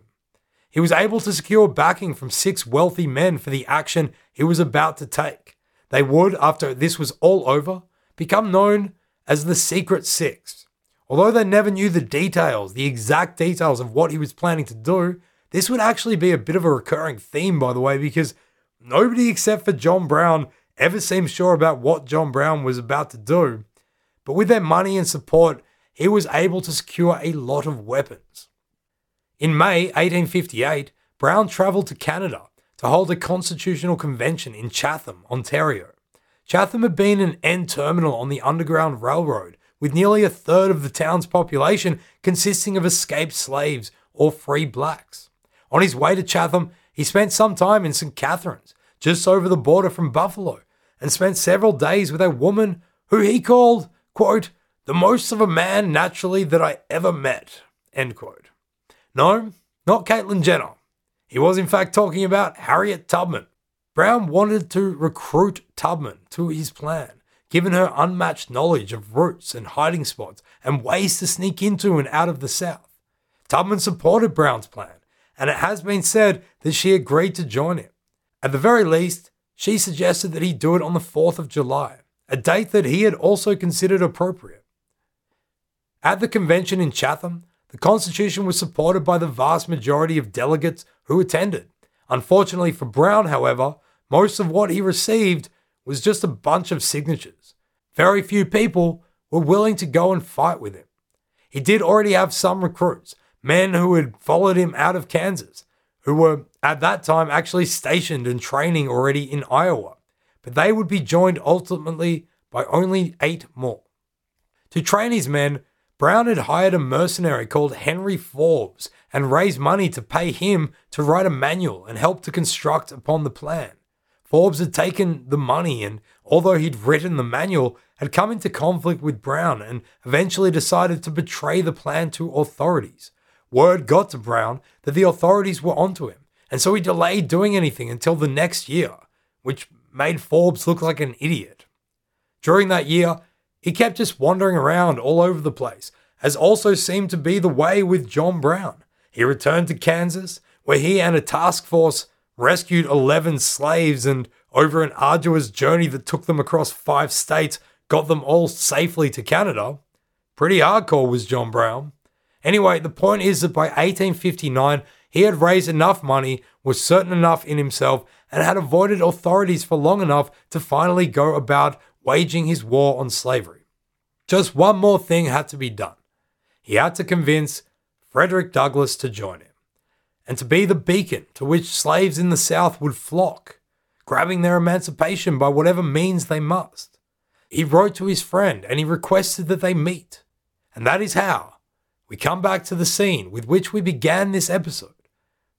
he was able to secure backing from six wealthy men for the action he was about to take. They would, after this was all over, become known as the Secret Six. Although they never knew the details, the exact details of what he was planning to do, this would actually be a bit of a recurring theme, by the way, because nobody except for John Brown ever seemed sure about what John Brown was about to do. But with their money and support, he was able to secure a lot of weapons. In May 1858, Brown travelled to Canada to hold a constitutional convention in Chatham, Ontario. Chatham had been an end terminal on the Underground Railroad, with nearly a third of the town's population consisting of escaped slaves or free blacks. On his way to Chatham, he spent some time in St. Catharines, just over the border from Buffalo, and spent several days with a woman who he called, quote, the most of a man naturally that I ever met, end quote. No, not Caitlyn Jenner. He was in fact talking about Harriet Tubman, Brown wanted to recruit Tubman to his plan, given her unmatched knowledge of routes and hiding spots and ways to sneak into and out of the South. Tubman supported Brown's plan, and it has been said that she agreed to join him. At the very least, she suggested that he do it on the 4th of July, a date that he had also considered appropriate. At the convention in Chatham, the Constitution was supported by the vast majority of delegates who attended. Unfortunately for Brown, however, most of what he received was just a bunch of signatures. Very few people were willing to go and fight with him. He did already have some recruits, men who had followed him out of Kansas, who were at that time actually stationed and training already in Iowa, but they would be joined ultimately by only eight more. To train his men, Brown had hired a mercenary called Henry Forbes and raised money to pay him to write a manual and help to construct upon the plan. Forbes had taken the money and, although he'd written the manual, had come into conflict with Brown and eventually decided to betray the plan to authorities. Word got to Brown that the authorities were onto him, and so he delayed doing anything until the next year, which made Forbes look like an idiot. During that year, he kept just wandering around all over the place, as also seemed to be the way with John Brown. He returned to Kansas, where he and a task force rescued 11 slaves, and over an arduous journey that took them across five states, got them all safely to Canada. Pretty hardcore was John Brown. Anyway, the point is that by 1859, he had raised enough money, was certain enough in himself, and had avoided authorities for long enough to finally go about waging his war on slavery. Just one more thing had to be done. He had to convince Frederick Douglass to join him and to be the beacon to which slaves in the South would flock, grabbing their emancipation by whatever means they must. He wrote to his friend and he requested that they meet. And that is how we come back to the scene with which we began this episode.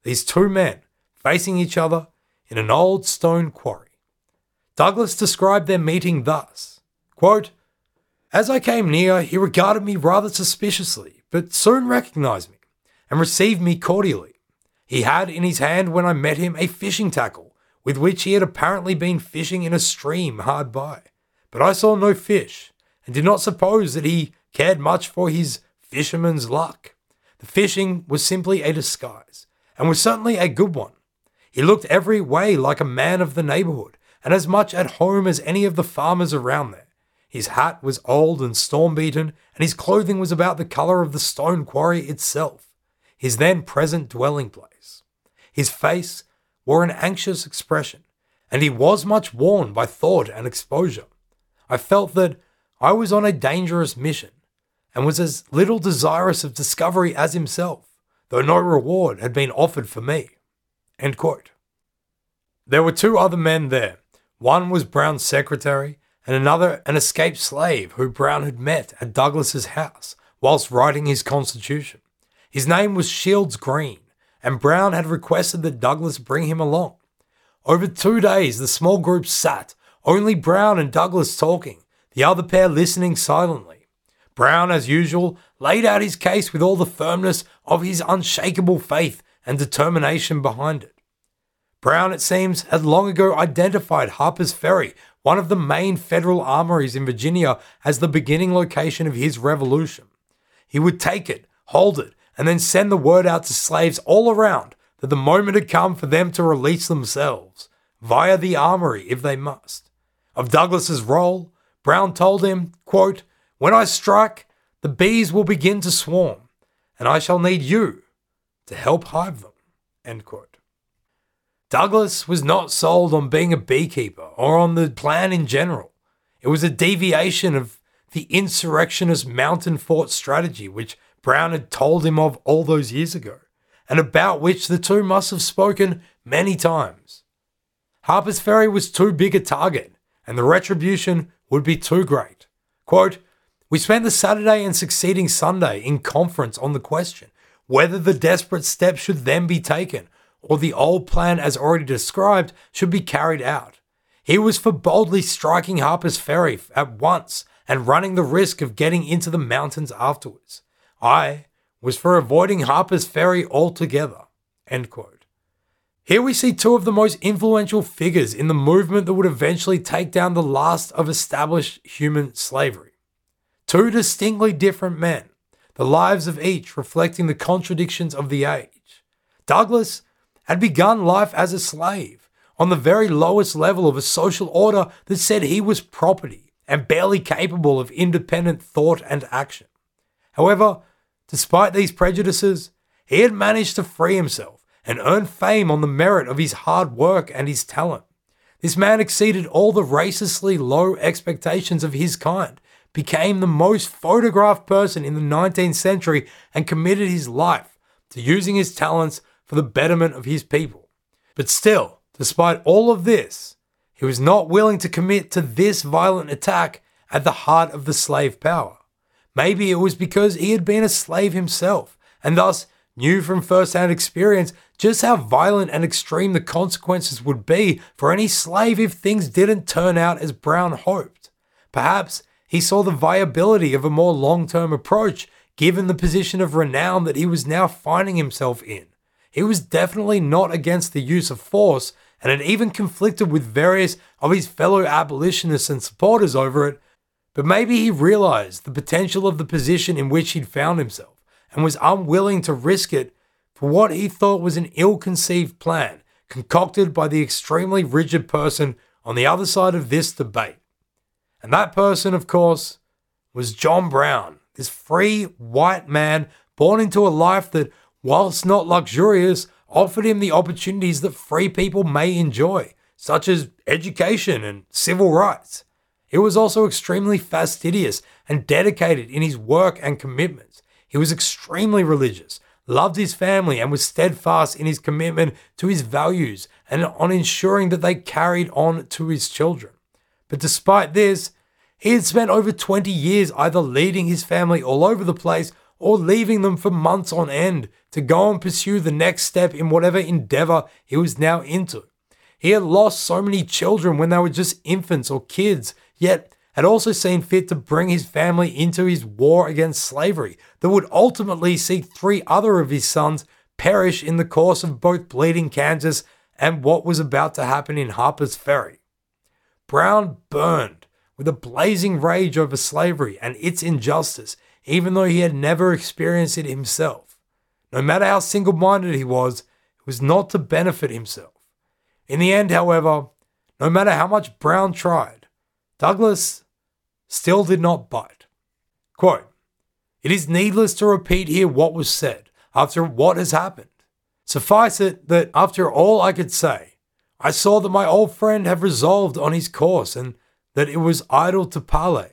These two men facing each other in an old stone quarry. Douglass described their meeting thus quote, As I came near, he regarded me rather suspiciously, but soon recognized me and received me cordially. He had in his hand when I met him a fishing tackle, with which he had apparently been fishing in a stream hard by. But I saw no fish, and did not suppose that he cared much for his fisherman's luck. The fishing was simply a disguise, and was certainly a good one. He looked every way like a man of the neighbourhood, and as much at home as any of the farmers around there. His hat was old and storm beaten, and his clothing was about the colour of the stone quarry itself, his then present dwelling place. His face wore an anxious expression, and he was much worn by thought and exposure. I felt that I was on a dangerous mission and was as little desirous of discovery as himself, though no reward had been offered for me. There were two other men there. One was Brown's secretary, and another an escaped slave who Brown had met at Douglass's house whilst writing his constitution. His name was Shields Green, and Brown had requested that Douglass bring him along. Over two days, the small group sat, only Brown and Douglass talking, the other pair listening silently. Brown, as usual, laid out his case with all the firmness of his unshakable faith and determination behind it. Brown, it seems, had long ago identified Harper's Ferry, one of the main federal armories in Virginia, as the beginning location of his revolution. He would take it, hold it, and then send the word out to slaves all around, that the moment had come for them to release themselves, via the armory if they must. Of Douglass's role, Brown told him, quote, When I strike, the bees will begin to swarm, and I shall need you to help hive them. Douglass was not sold on being a beekeeper or on the plan in general. It was a deviation of the insurrectionist mountain fort strategy, which Brown had told him of all those years ago, and about which the two must have spoken many times. Harper's Ferry was too big a target, and the retribution would be too great. Quote, We spent the Saturday and succeeding Sunday in conference on the question whether the desperate step should then be taken or the old plan as already described should be carried out. He was for boldly striking Harper's Ferry at once and running the risk of getting into the mountains afterwards. I was for avoiding Harper's Ferry altogether. Here we see two of the most influential figures in the movement that would eventually take down the last of established human slavery. Two distinctly different men, the lives of each reflecting the contradictions of the age. Douglass had begun life as a slave, on the very lowest level of a social order that said he was property and barely capable of independent thought and action. However, despite these prejudices, he had managed to free himself and earn fame on the merit of his hard work and his talent. This man exceeded all the racistly low expectations of his kind, became the most photographed person in the 19th century, and committed his life to using his talents for the betterment of his people. But still, despite all of this, he was not willing to commit to this violent attack at the heart of the slave power. Maybe it was because he had been a slave himself, and thus knew from first hand experience just how violent and extreme the consequences would be for any slave if things didn't turn out as Brown hoped. Perhaps he saw the viability of a more long term approach given the position of renown that he was now finding himself in. He was definitely not against the use of force and had even conflicted with various of his fellow abolitionists and supporters over it, but maybe he realized the potential of the position in which he'd found himself and was unwilling to risk it for what he thought was an ill conceived plan concocted by the extremely rigid person on the other side of this debate. And that person, of course, was John Brown, this free white man born into a life that, whilst not luxurious, offered him the opportunities that free people may enjoy, such as education and civil rights. He was also extremely fastidious and dedicated in his work and commitments. He was extremely religious, loved his family, and was steadfast in his commitment to his values and on ensuring that they carried on to his children. But despite this, he had spent over 20 years either leading his family all over the place or leaving them for months on end to go and pursue the next step in whatever endeavor he was now into. He had lost so many children when they were just infants or kids, yet had also seen fit to bring his family into his war against slavery that would ultimately see three other of his sons perish in the course of both Bleeding Kansas and what was about to happen in Harper's Ferry. Brown burned with a blazing rage over slavery and its injustice, even though he had never experienced it himself. No matter how single minded he was, it was not to benefit himself. In the end, however, no matter how much Brown tried, Douglass still did not bite. Quote, It is needless to repeat here what was said after what has happened. Suffice it that after all I could say, I saw that my old friend had resolved on his course and that it was idle to parley.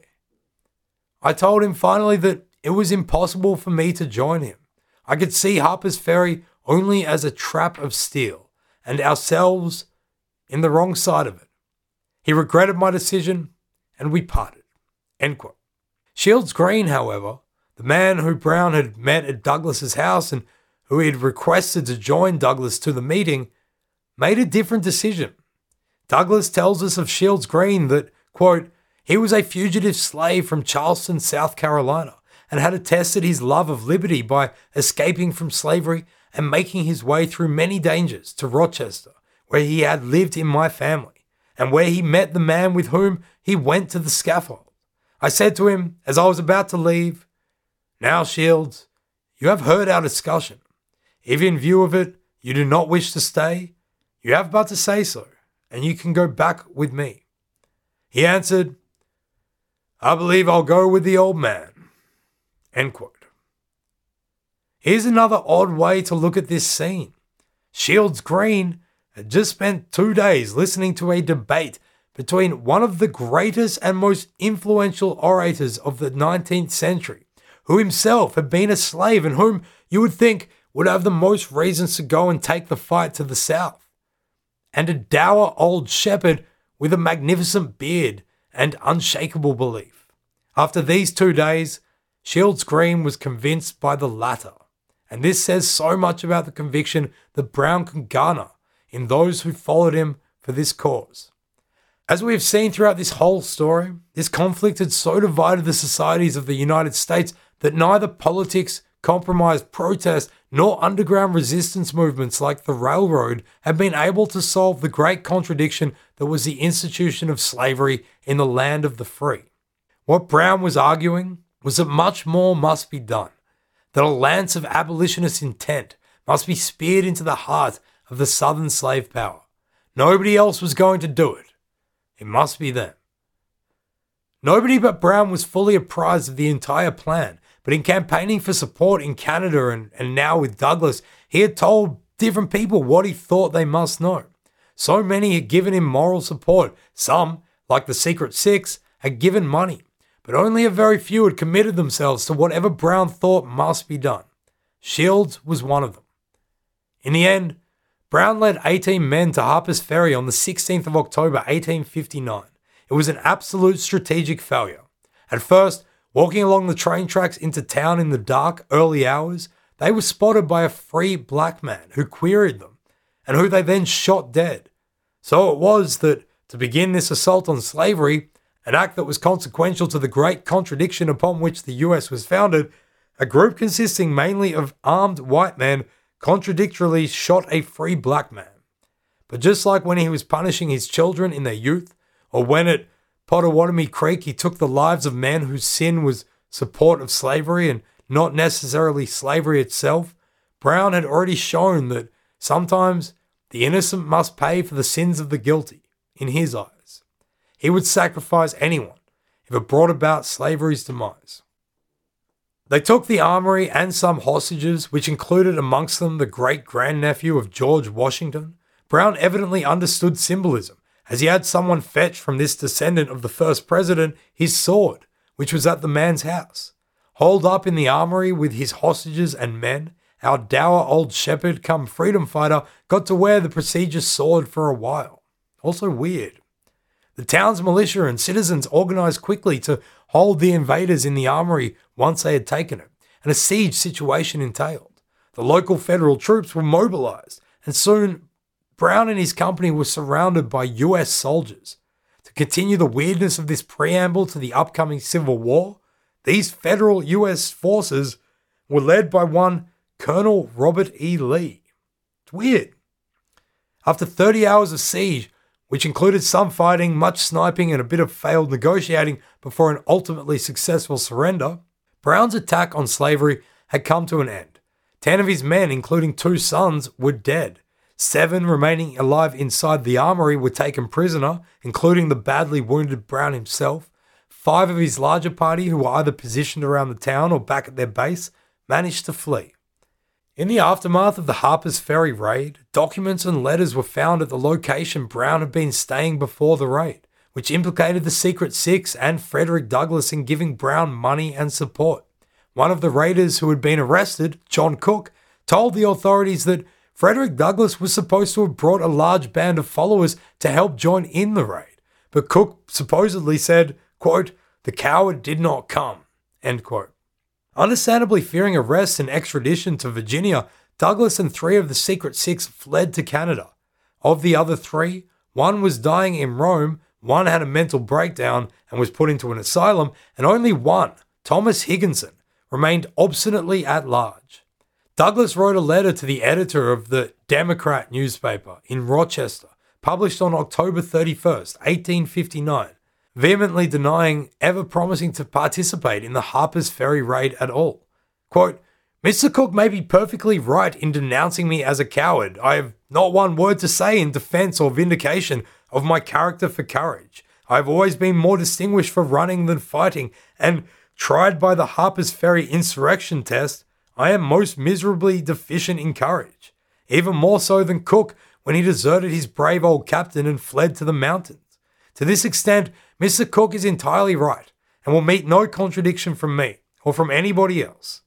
I told him finally that it was impossible for me to join him. I could see Harper's Ferry only as a trap of steel, and ourselves in the wrong side of it. He regretted my decision, and we parted. Shields Green, however, the man who Brown had met at Douglass's house and who he had requested to join Douglass to the meeting, made a different decision. Douglass tells us of Shields Green that, quote, he was a fugitive slave from Charleston, South Carolina, and had attested his love of liberty by escaping from slavery and making his way through many dangers to Rochester, where he had lived in my family, and where he met the man with whom he went to the scaffold. I said to him as I was about to leave, Now, Shields, you have heard our discussion. If in view of it you do not wish to stay, you have but to say so, and you can go back with me. He answered, I believe I'll go with the old man. End quote. Here's another odd way to look at this scene. Shields Green had just spent two days listening to a debate between one of the greatest and most influential orators of the 19th century, who himself had been a slave and whom you would think would have the most reasons to go and take the fight to the south, and a dour old shepherd with a magnificent beard and unshakable belief. After these two days, Shields Green was convinced by the latter, and this says so much about the conviction that Brown can garner in those who followed him for this cause. As we have seen throughout this whole story, this conflict had so divided the societies of the United States that neither politics, compromise, protest, nor underground resistance movements like the railroad had been able to solve the great contradiction that was the institution of slavery in the land of the free. What Brown was arguing was that much more must be done, that a lance of abolitionist intent must be speared into the heart of the Southern slave power. Nobody else was going to do it. It must be them. Nobody but Brown was fully apprised of the entire plan, but in campaigning for support in Canada and, and now with Douglass, he had told different people what he thought they must know. So many had given him moral support. Some, like the Secret Six, had given money, but only a very few had committed themselves to whatever Brown thought must be done. Shields was one of them. In the end, Brown led 18 men to Harper's Ferry on the 16th of October 1859. It was an absolute strategic failure. At first, walking along the train tracks into town in the dark, early hours, they were spotted by a free black man who queried them and who they then shot dead. So it was that, to begin this assault on slavery, an act that was consequential to the great contradiction upon which the US was founded, a group consisting mainly of armed white men contradictorily shot a free black man. But just like when he was punishing his children in their youth, or when at Pottawatomie Creek he took the lives of men whose sin was support of slavery and not necessarily slavery itself, Brown had already shown that sometimes the innocent must pay for the sins of the guilty, in his eyes. He would sacrifice anyone if it brought about slavery's demise. They took the armory and some hostages, which included amongst them the great grandnephew of George Washington. Brown evidently understood symbolism, as he had someone fetch from this descendant of the first president his sword, which was at the man's house. Holed up in the armory with his hostages and men, our dour old shepherd come freedom fighter got to wear the prestigious sword for a while. Also weird. The town's militia and citizens organized quickly to hold the invaders in the armory once they had taken it, and a siege situation entailed. The local federal troops were mobilized, and soon Brown and his company were surrounded by US soldiers. To continue the weirdness of this preamble to the upcoming Civil War, these federal US forces were led by one Colonel Robert E. Lee. It's weird. After 30 hours of siege, which included some fighting, much sniping, and a bit of failed negotiating before an ultimately successful surrender, Brown's attack on slavery had come to an end. Ten of his men, including two sons, were dead. Seven remaining alive inside the armory were taken prisoner, including the badly wounded Brown himself. Five of his larger party, who were either positioned around the town or back at their base, managed to flee. In the aftermath of the Harper's Ferry raid, documents and letters were found at the location Brown had been staying before the raid, which implicated the Secret Six and Frederick Douglass in giving Brown money and support. One of the raiders who had been arrested, John Cook, told the authorities that Frederick Douglass was supposed to have brought a large band of followers to help join in the raid, but Cook supposedly said, quote, the coward did not come, end quote. Understandably fearing arrest and extradition to Virginia, Douglass and three of the Secret Six fled to Canada. Of the other three, one was dying in Rome, one had a mental breakdown and was put into an asylum, and only one, Thomas Higginson, remained obstinately at large. Douglass wrote a letter to the editor of the Democrat newspaper in Rochester, published on October 31st, 1859, vehemently denying ever promising to participate in the Harper's Ferry raid at all. Quote, Mr. Cook may be perfectly right in denouncing me as a coward. I have not one word to say in defense or vindication of my character for courage. I have always been more distinguished for running than fighting, and tried by the Harper's Ferry insurrection test, I am most miserably deficient in courage, even more so than Cook when he deserted his brave old captain and fled to the mountains. To this extent, Mr. Cook is entirely right and will meet no contradiction from me or from anybody else.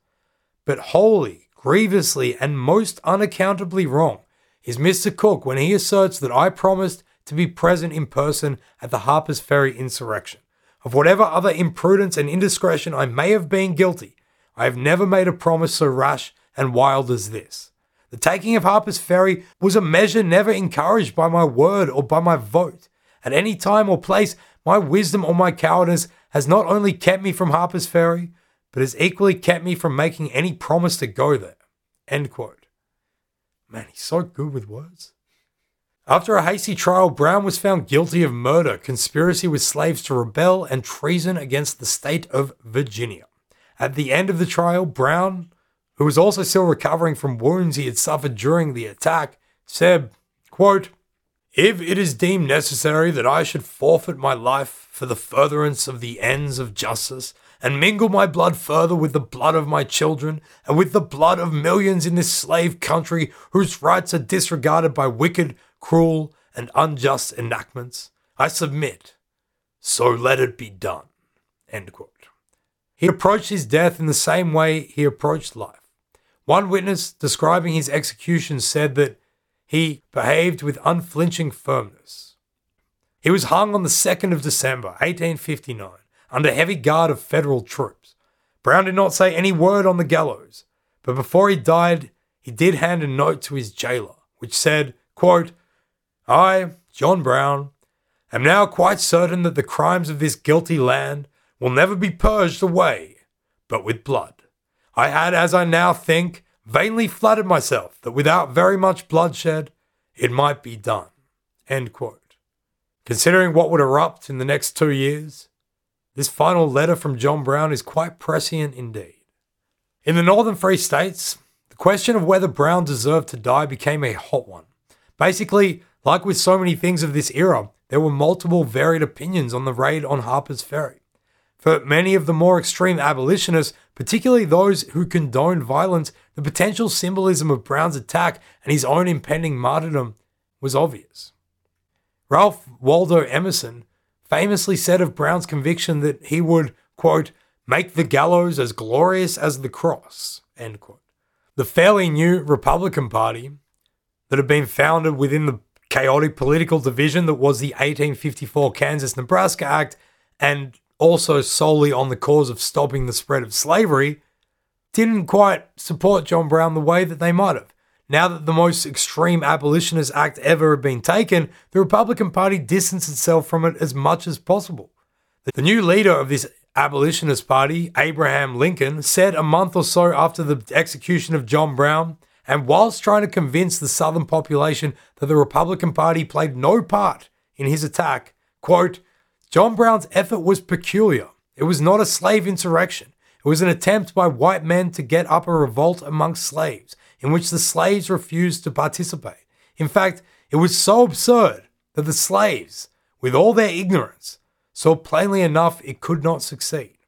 But wholly, grievously, and most unaccountably wrong is Mr. Cook when he asserts that I promised to be present in person at the Harper's Ferry insurrection. Of whatever other imprudence and indiscretion I may have been guilty, I have never made a promise so rash and wild as this. The taking of Harper's Ferry was a measure never encouraged by my word or by my vote. At any time or place, my wisdom or my cowardice has not only kept me from Harper's Ferry, but has equally kept me from making any promise to go there. End quote. Man, he's so good with words. After a hasty trial, Brown was found guilty of murder, conspiracy with slaves to rebel, and treason against the state of Virginia. At the end of the trial, Brown, who was also still recovering from wounds he had suffered during the attack, said, quote, If it is deemed necessary that I should forfeit my life for the furtherance of the ends of justice, and mingle my blood further with the blood of my children, and with the blood of millions in this slave country whose rights are disregarded by wicked, cruel, and unjust enactments, I submit. So let it be done. He approached his death in the same way he approached life. One witness describing his execution said that he behaved with unflinching firmness. He was hung on the 2nd of December, 1859, under heavy guard of federal troops. Brown did not say any word on the gallows, but before he died, he did hand a note to his jailer, which said, quote, I, John Brown, am now quite certain that the crimes of this guilty land will never be purged away, but with blood. I had, as I now think, vainly flattered myself that without very much bloodshed, it might be done. Considering what would erupt in the next two years, this final letter from John Brown is quite prescient indeed. In the Northern Free States, the question of whether Brown deserved to die became a hot one. Basically, like with so many things of this era, there were multiple varied opinions on the raid on Harper's Ferry. For many of the more extreme abolitionists, particularly those who condoned violence, the potential symbolism of Brown's attack and his own impending martyrdom was obvious. Ralph Waldo Emerson famously said of Brown's conviction that he would, quote, make the gallows as glorious as the cross, end quote. The fairly new Republican Party that had been founded within the chaotic political division that was the 1854 Kansas Nebraska Act and also solely on the cause of stopping the spread of slavery, didn't quite support John Brown the way that they might have. Now that the most extreme abolitionist act ever had been taken, the Republican Party distanced itself from it as much as possible. The new leader of this abolitionist party, Abraham Lincoln, said a month or so after the execution of John Brown and whilst trying to convince the Southern population that the Republican Party played no part in his attack, quote, John Brown's effort was peculiar. It was not a slave insurrection. It was an attempt by white men to get up a revolt amongst slaves, in which the slaves refused to participate. In fact, it was so absurd that the slaves, with all their ignorance, saw plainly enough it could not succeed.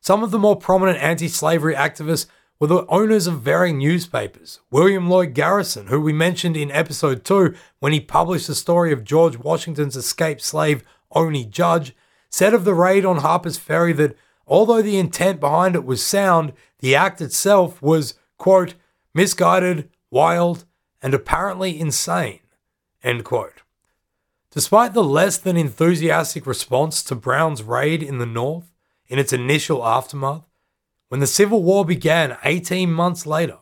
Some of the more prominent anti slavery activists were the owners of varying newspapers. William Lloyd Garrison, who we mentioned in episode 2 when he published the story of George Washington's escaped slave Oney Judge, said of the raid on Harper's Ferry that although the intent behind it was sound, the act itself was, quote, misguided, wild, and apparently insane, end quote. Despite the less than enthusiastic response to Brown's raid in the North in its initial aftermath, when the Civil War began 18 months later,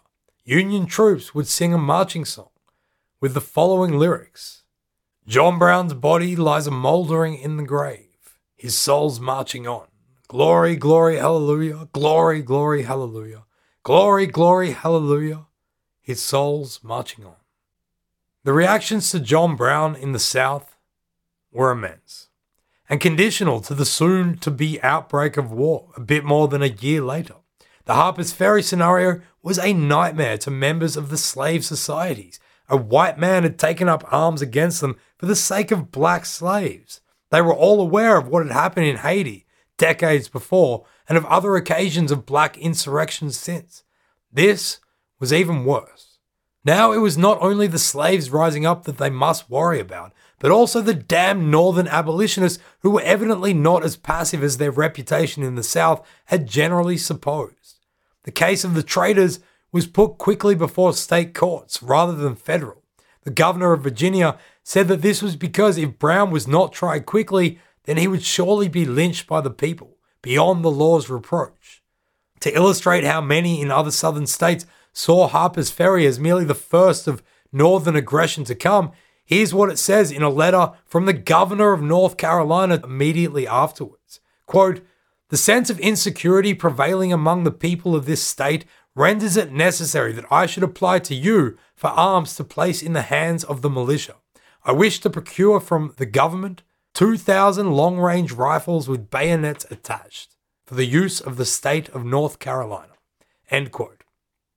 Union troops would sing a marching song with the following lyrics John Brown's body lies a mouldering in the grave, his soul's marching on. Glory, glory, hallelujah, glory, glory, hallelujah, glory, glory, hallelujah, his soul's marching on. The reactions to John Brown in the South were immense and conditional to the soon to be outbreak of war a bit more than a year later. The Harper's Ferry scenario was a nightmare to members of the slave societies. A white man had taken up arms against them for the sake of black slaves. They were all aware of what had happened in Haiti decades before and of other occasions of black insurrections since. This was even worse. Now it was not only the slaves rising up that they must worry about, but also the damned northern abolitionists who were evidently not as passive as their reputation in the South had generally supposed. The case of the traitors was put quickly before state courts rather than federal. The governor of Virginia said that this was because if Brown was not tried quickly, then he would surely be lynched by the people, beyond the law's reproach. To illustrate how many in other southern states saw Harper's Ferry as merely the first of northern aggression to come, here's what it says in a letter from the governor of North Carolina immediately afterwards. Quote, the sense of insecurity prevailing among the people of this state renders it necessary that I should apply to you for arms to place in the hands of the militia. I wish to procure from the government 2,000 long range rifles with bayonets attached for the use of the state of North Carolina. End quote.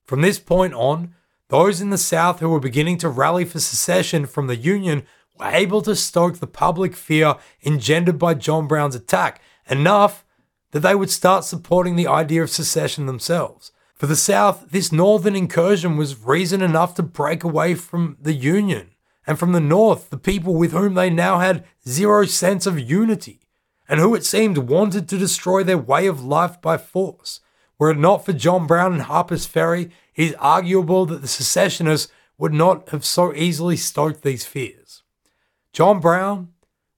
From this point on, those in the South who were beginning to rally for secession from the Union were able to stoke the public fear engendered by John Brown's attack enough that they would start supporting the idea of secession themselves. For the South, this northern incursion was reason enough to break away from the Union, and from the North, the people with whom they now had zero sense of unity, and who it seemed wanted to destroy their way of life by force. Were it not for John Brown and Harper's Ferry, is arguable that the secessionists would not have so easily stoked these fears. John Brown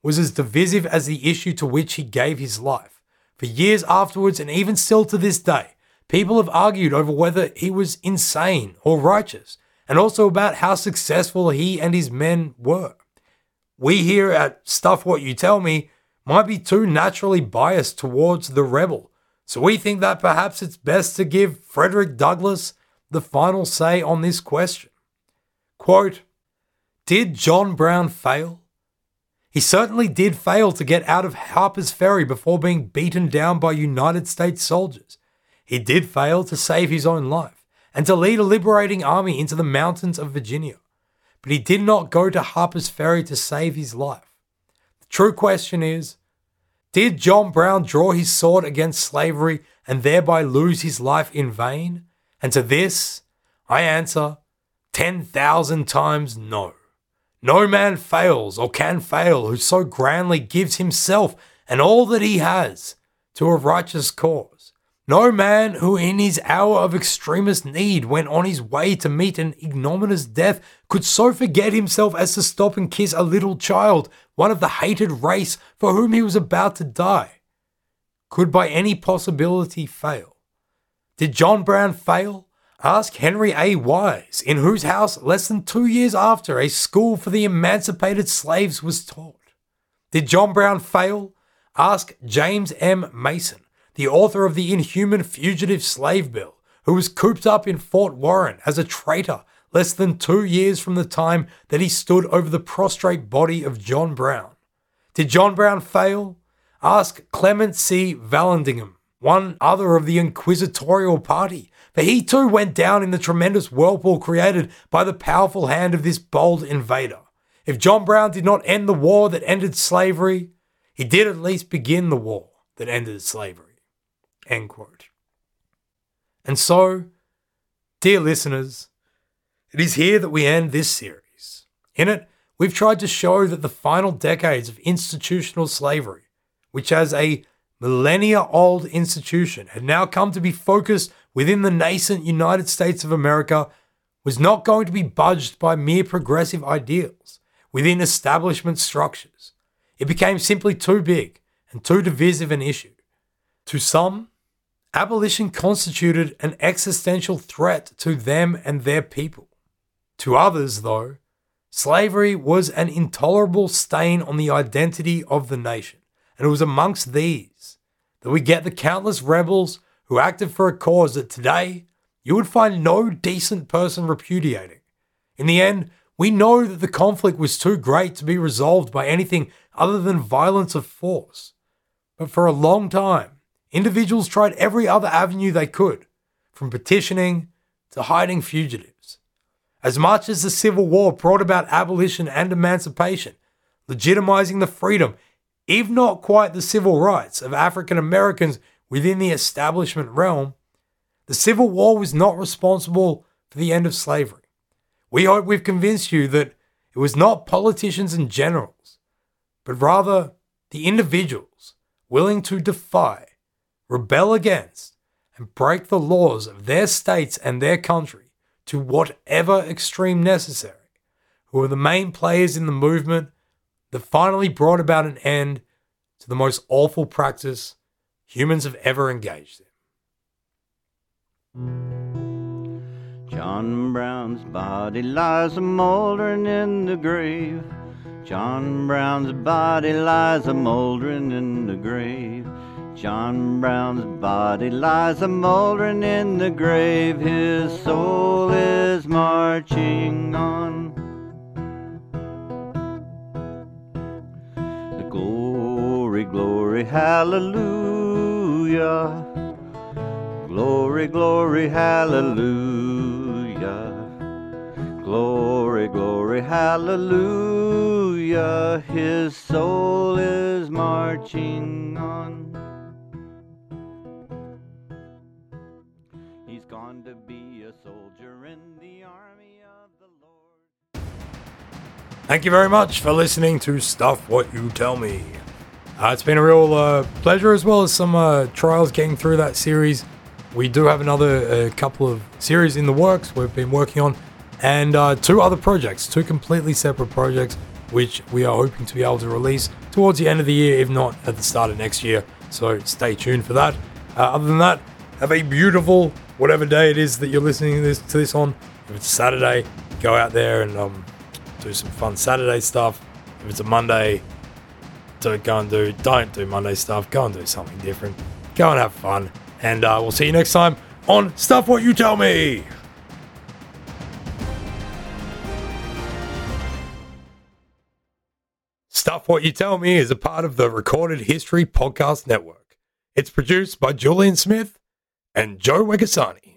was as divisive as the issue to which he gave his life. For years afterwards, and even still to this day, people have argued over whether he was insane or righteous, and also about how successful he and his men were. We here at Stuff What You Tell Me might be too naturally biased towards the rebel, so we think that perhaps it's best to give Frederick Douglass the final say on this question. Quote, Did John Brown fail? He certainly did fail to get out of Harper's Ferry before being beaten down by United States soldiers. He did fail to save his own life and to lead a liberating army into the mountains of Virginia. But he did not go to Harper's Ferry to save his life. The true question is Did John Brown draw his sword against slavery and thereby lose his life in vain? And to this, I answer 10,000 times no. No man fails or can fail who so grandly gives himself and all that he has to a righteous cause. No man who in his hour of extremest need went on his way to meet an ignominious death could so forget himself as to stop and kiss a little child, one of the hated race for whom he was about to die, could by any possibility fail. Did John Brown fail? Ask Henry A. Wise, in whose house less than two years after a school for the emancipated slaves was taught. Did John Brown fail? Ask James M. Mason, the author of the inhuman Fugitive Slave Bill, who was cooped up in Fort Warren as a traitor less than two years from the time that he stood over the prostrate body of John Brown. Did John Brown fail? Ask Clement C. Vallandigham, one other of the inquisitorial party, for he too went down in the tremendous whirlpool created by the powerful hand of this bold invader. If John Brown did not end the war that ended slavery, he did at least begin the war that ended slavery. And so, dear listeners, it is here that we end this series. In it, we've tried to show that the final decades of institutional slavery, which has a millennia old institution had now come to be focused within the nascent United States of America was not going to be budged by mere progressive ideals within establishment structures. It became simply too big and too divisive an issue. To some, abolition constituted an existential threat to them and their people. To others, though, slavery was an intolerable stain on the identity of the nation. And it was amongst these that we get the countless rebels who acted for a cause that today you would find no decent person repudiating. In the end, we know that the conflict was too great to be resolved by anything other than violence of force. But for a long time, individuals tried every other avenue they could. from petitioning to hiding fugitives. As much as the Civil War brought about abolition and emancipation, legitimizing the freedom, if not quite the civil rights, of African Americans within the establishment realm, the Civil War was not responsible for the end of slavery. We hope we've convinced you that it was not politicians and generals, but rather the individuals willing to defy, rebel against, and break the laws of their states and their country to whatever extreme necessary, who were the main players in the movement that finally brought about an end to the most awful practice humans have ever engaged in. John Brown's body lies a mouldering in the grave. John Brown's body lies a mouldering in the grave. John Brown's body lies a mouldering in the grave. His soul is marching on. Glory, hallelujah. Glory, glory, hallelujah. Glory, glory, hallelujah. His soul is marching on. He's gone to be a soldier in the army of the Lord. Thank you very much for listening to Stuff What You Tell Me. Uh, it's been a real uh, pleasure as well as some uh, trials getting through that series. We do have another uh, couple of series in the works we've been working on and uh, two other projects, two completely separate projects, which we are hoping to be able to release towards the end of the year, if not at the start of next year. So stay tuned for that. Uh, other than that, have a beautiful whatever day it is that you're listening to this, to this on. If it's Saturday, go out there and um, do some fun Saturday stuff. If it's a Monday, do go and do don't do Monday stuff. Go and do something different. Go and have fun. And uh, we'll see you next time on Stuff What You Tell Me. Stuff What You Tell Me is a part of the Recorded History Podcast Network. It's produced by Julian Smith and Joe Wegasani.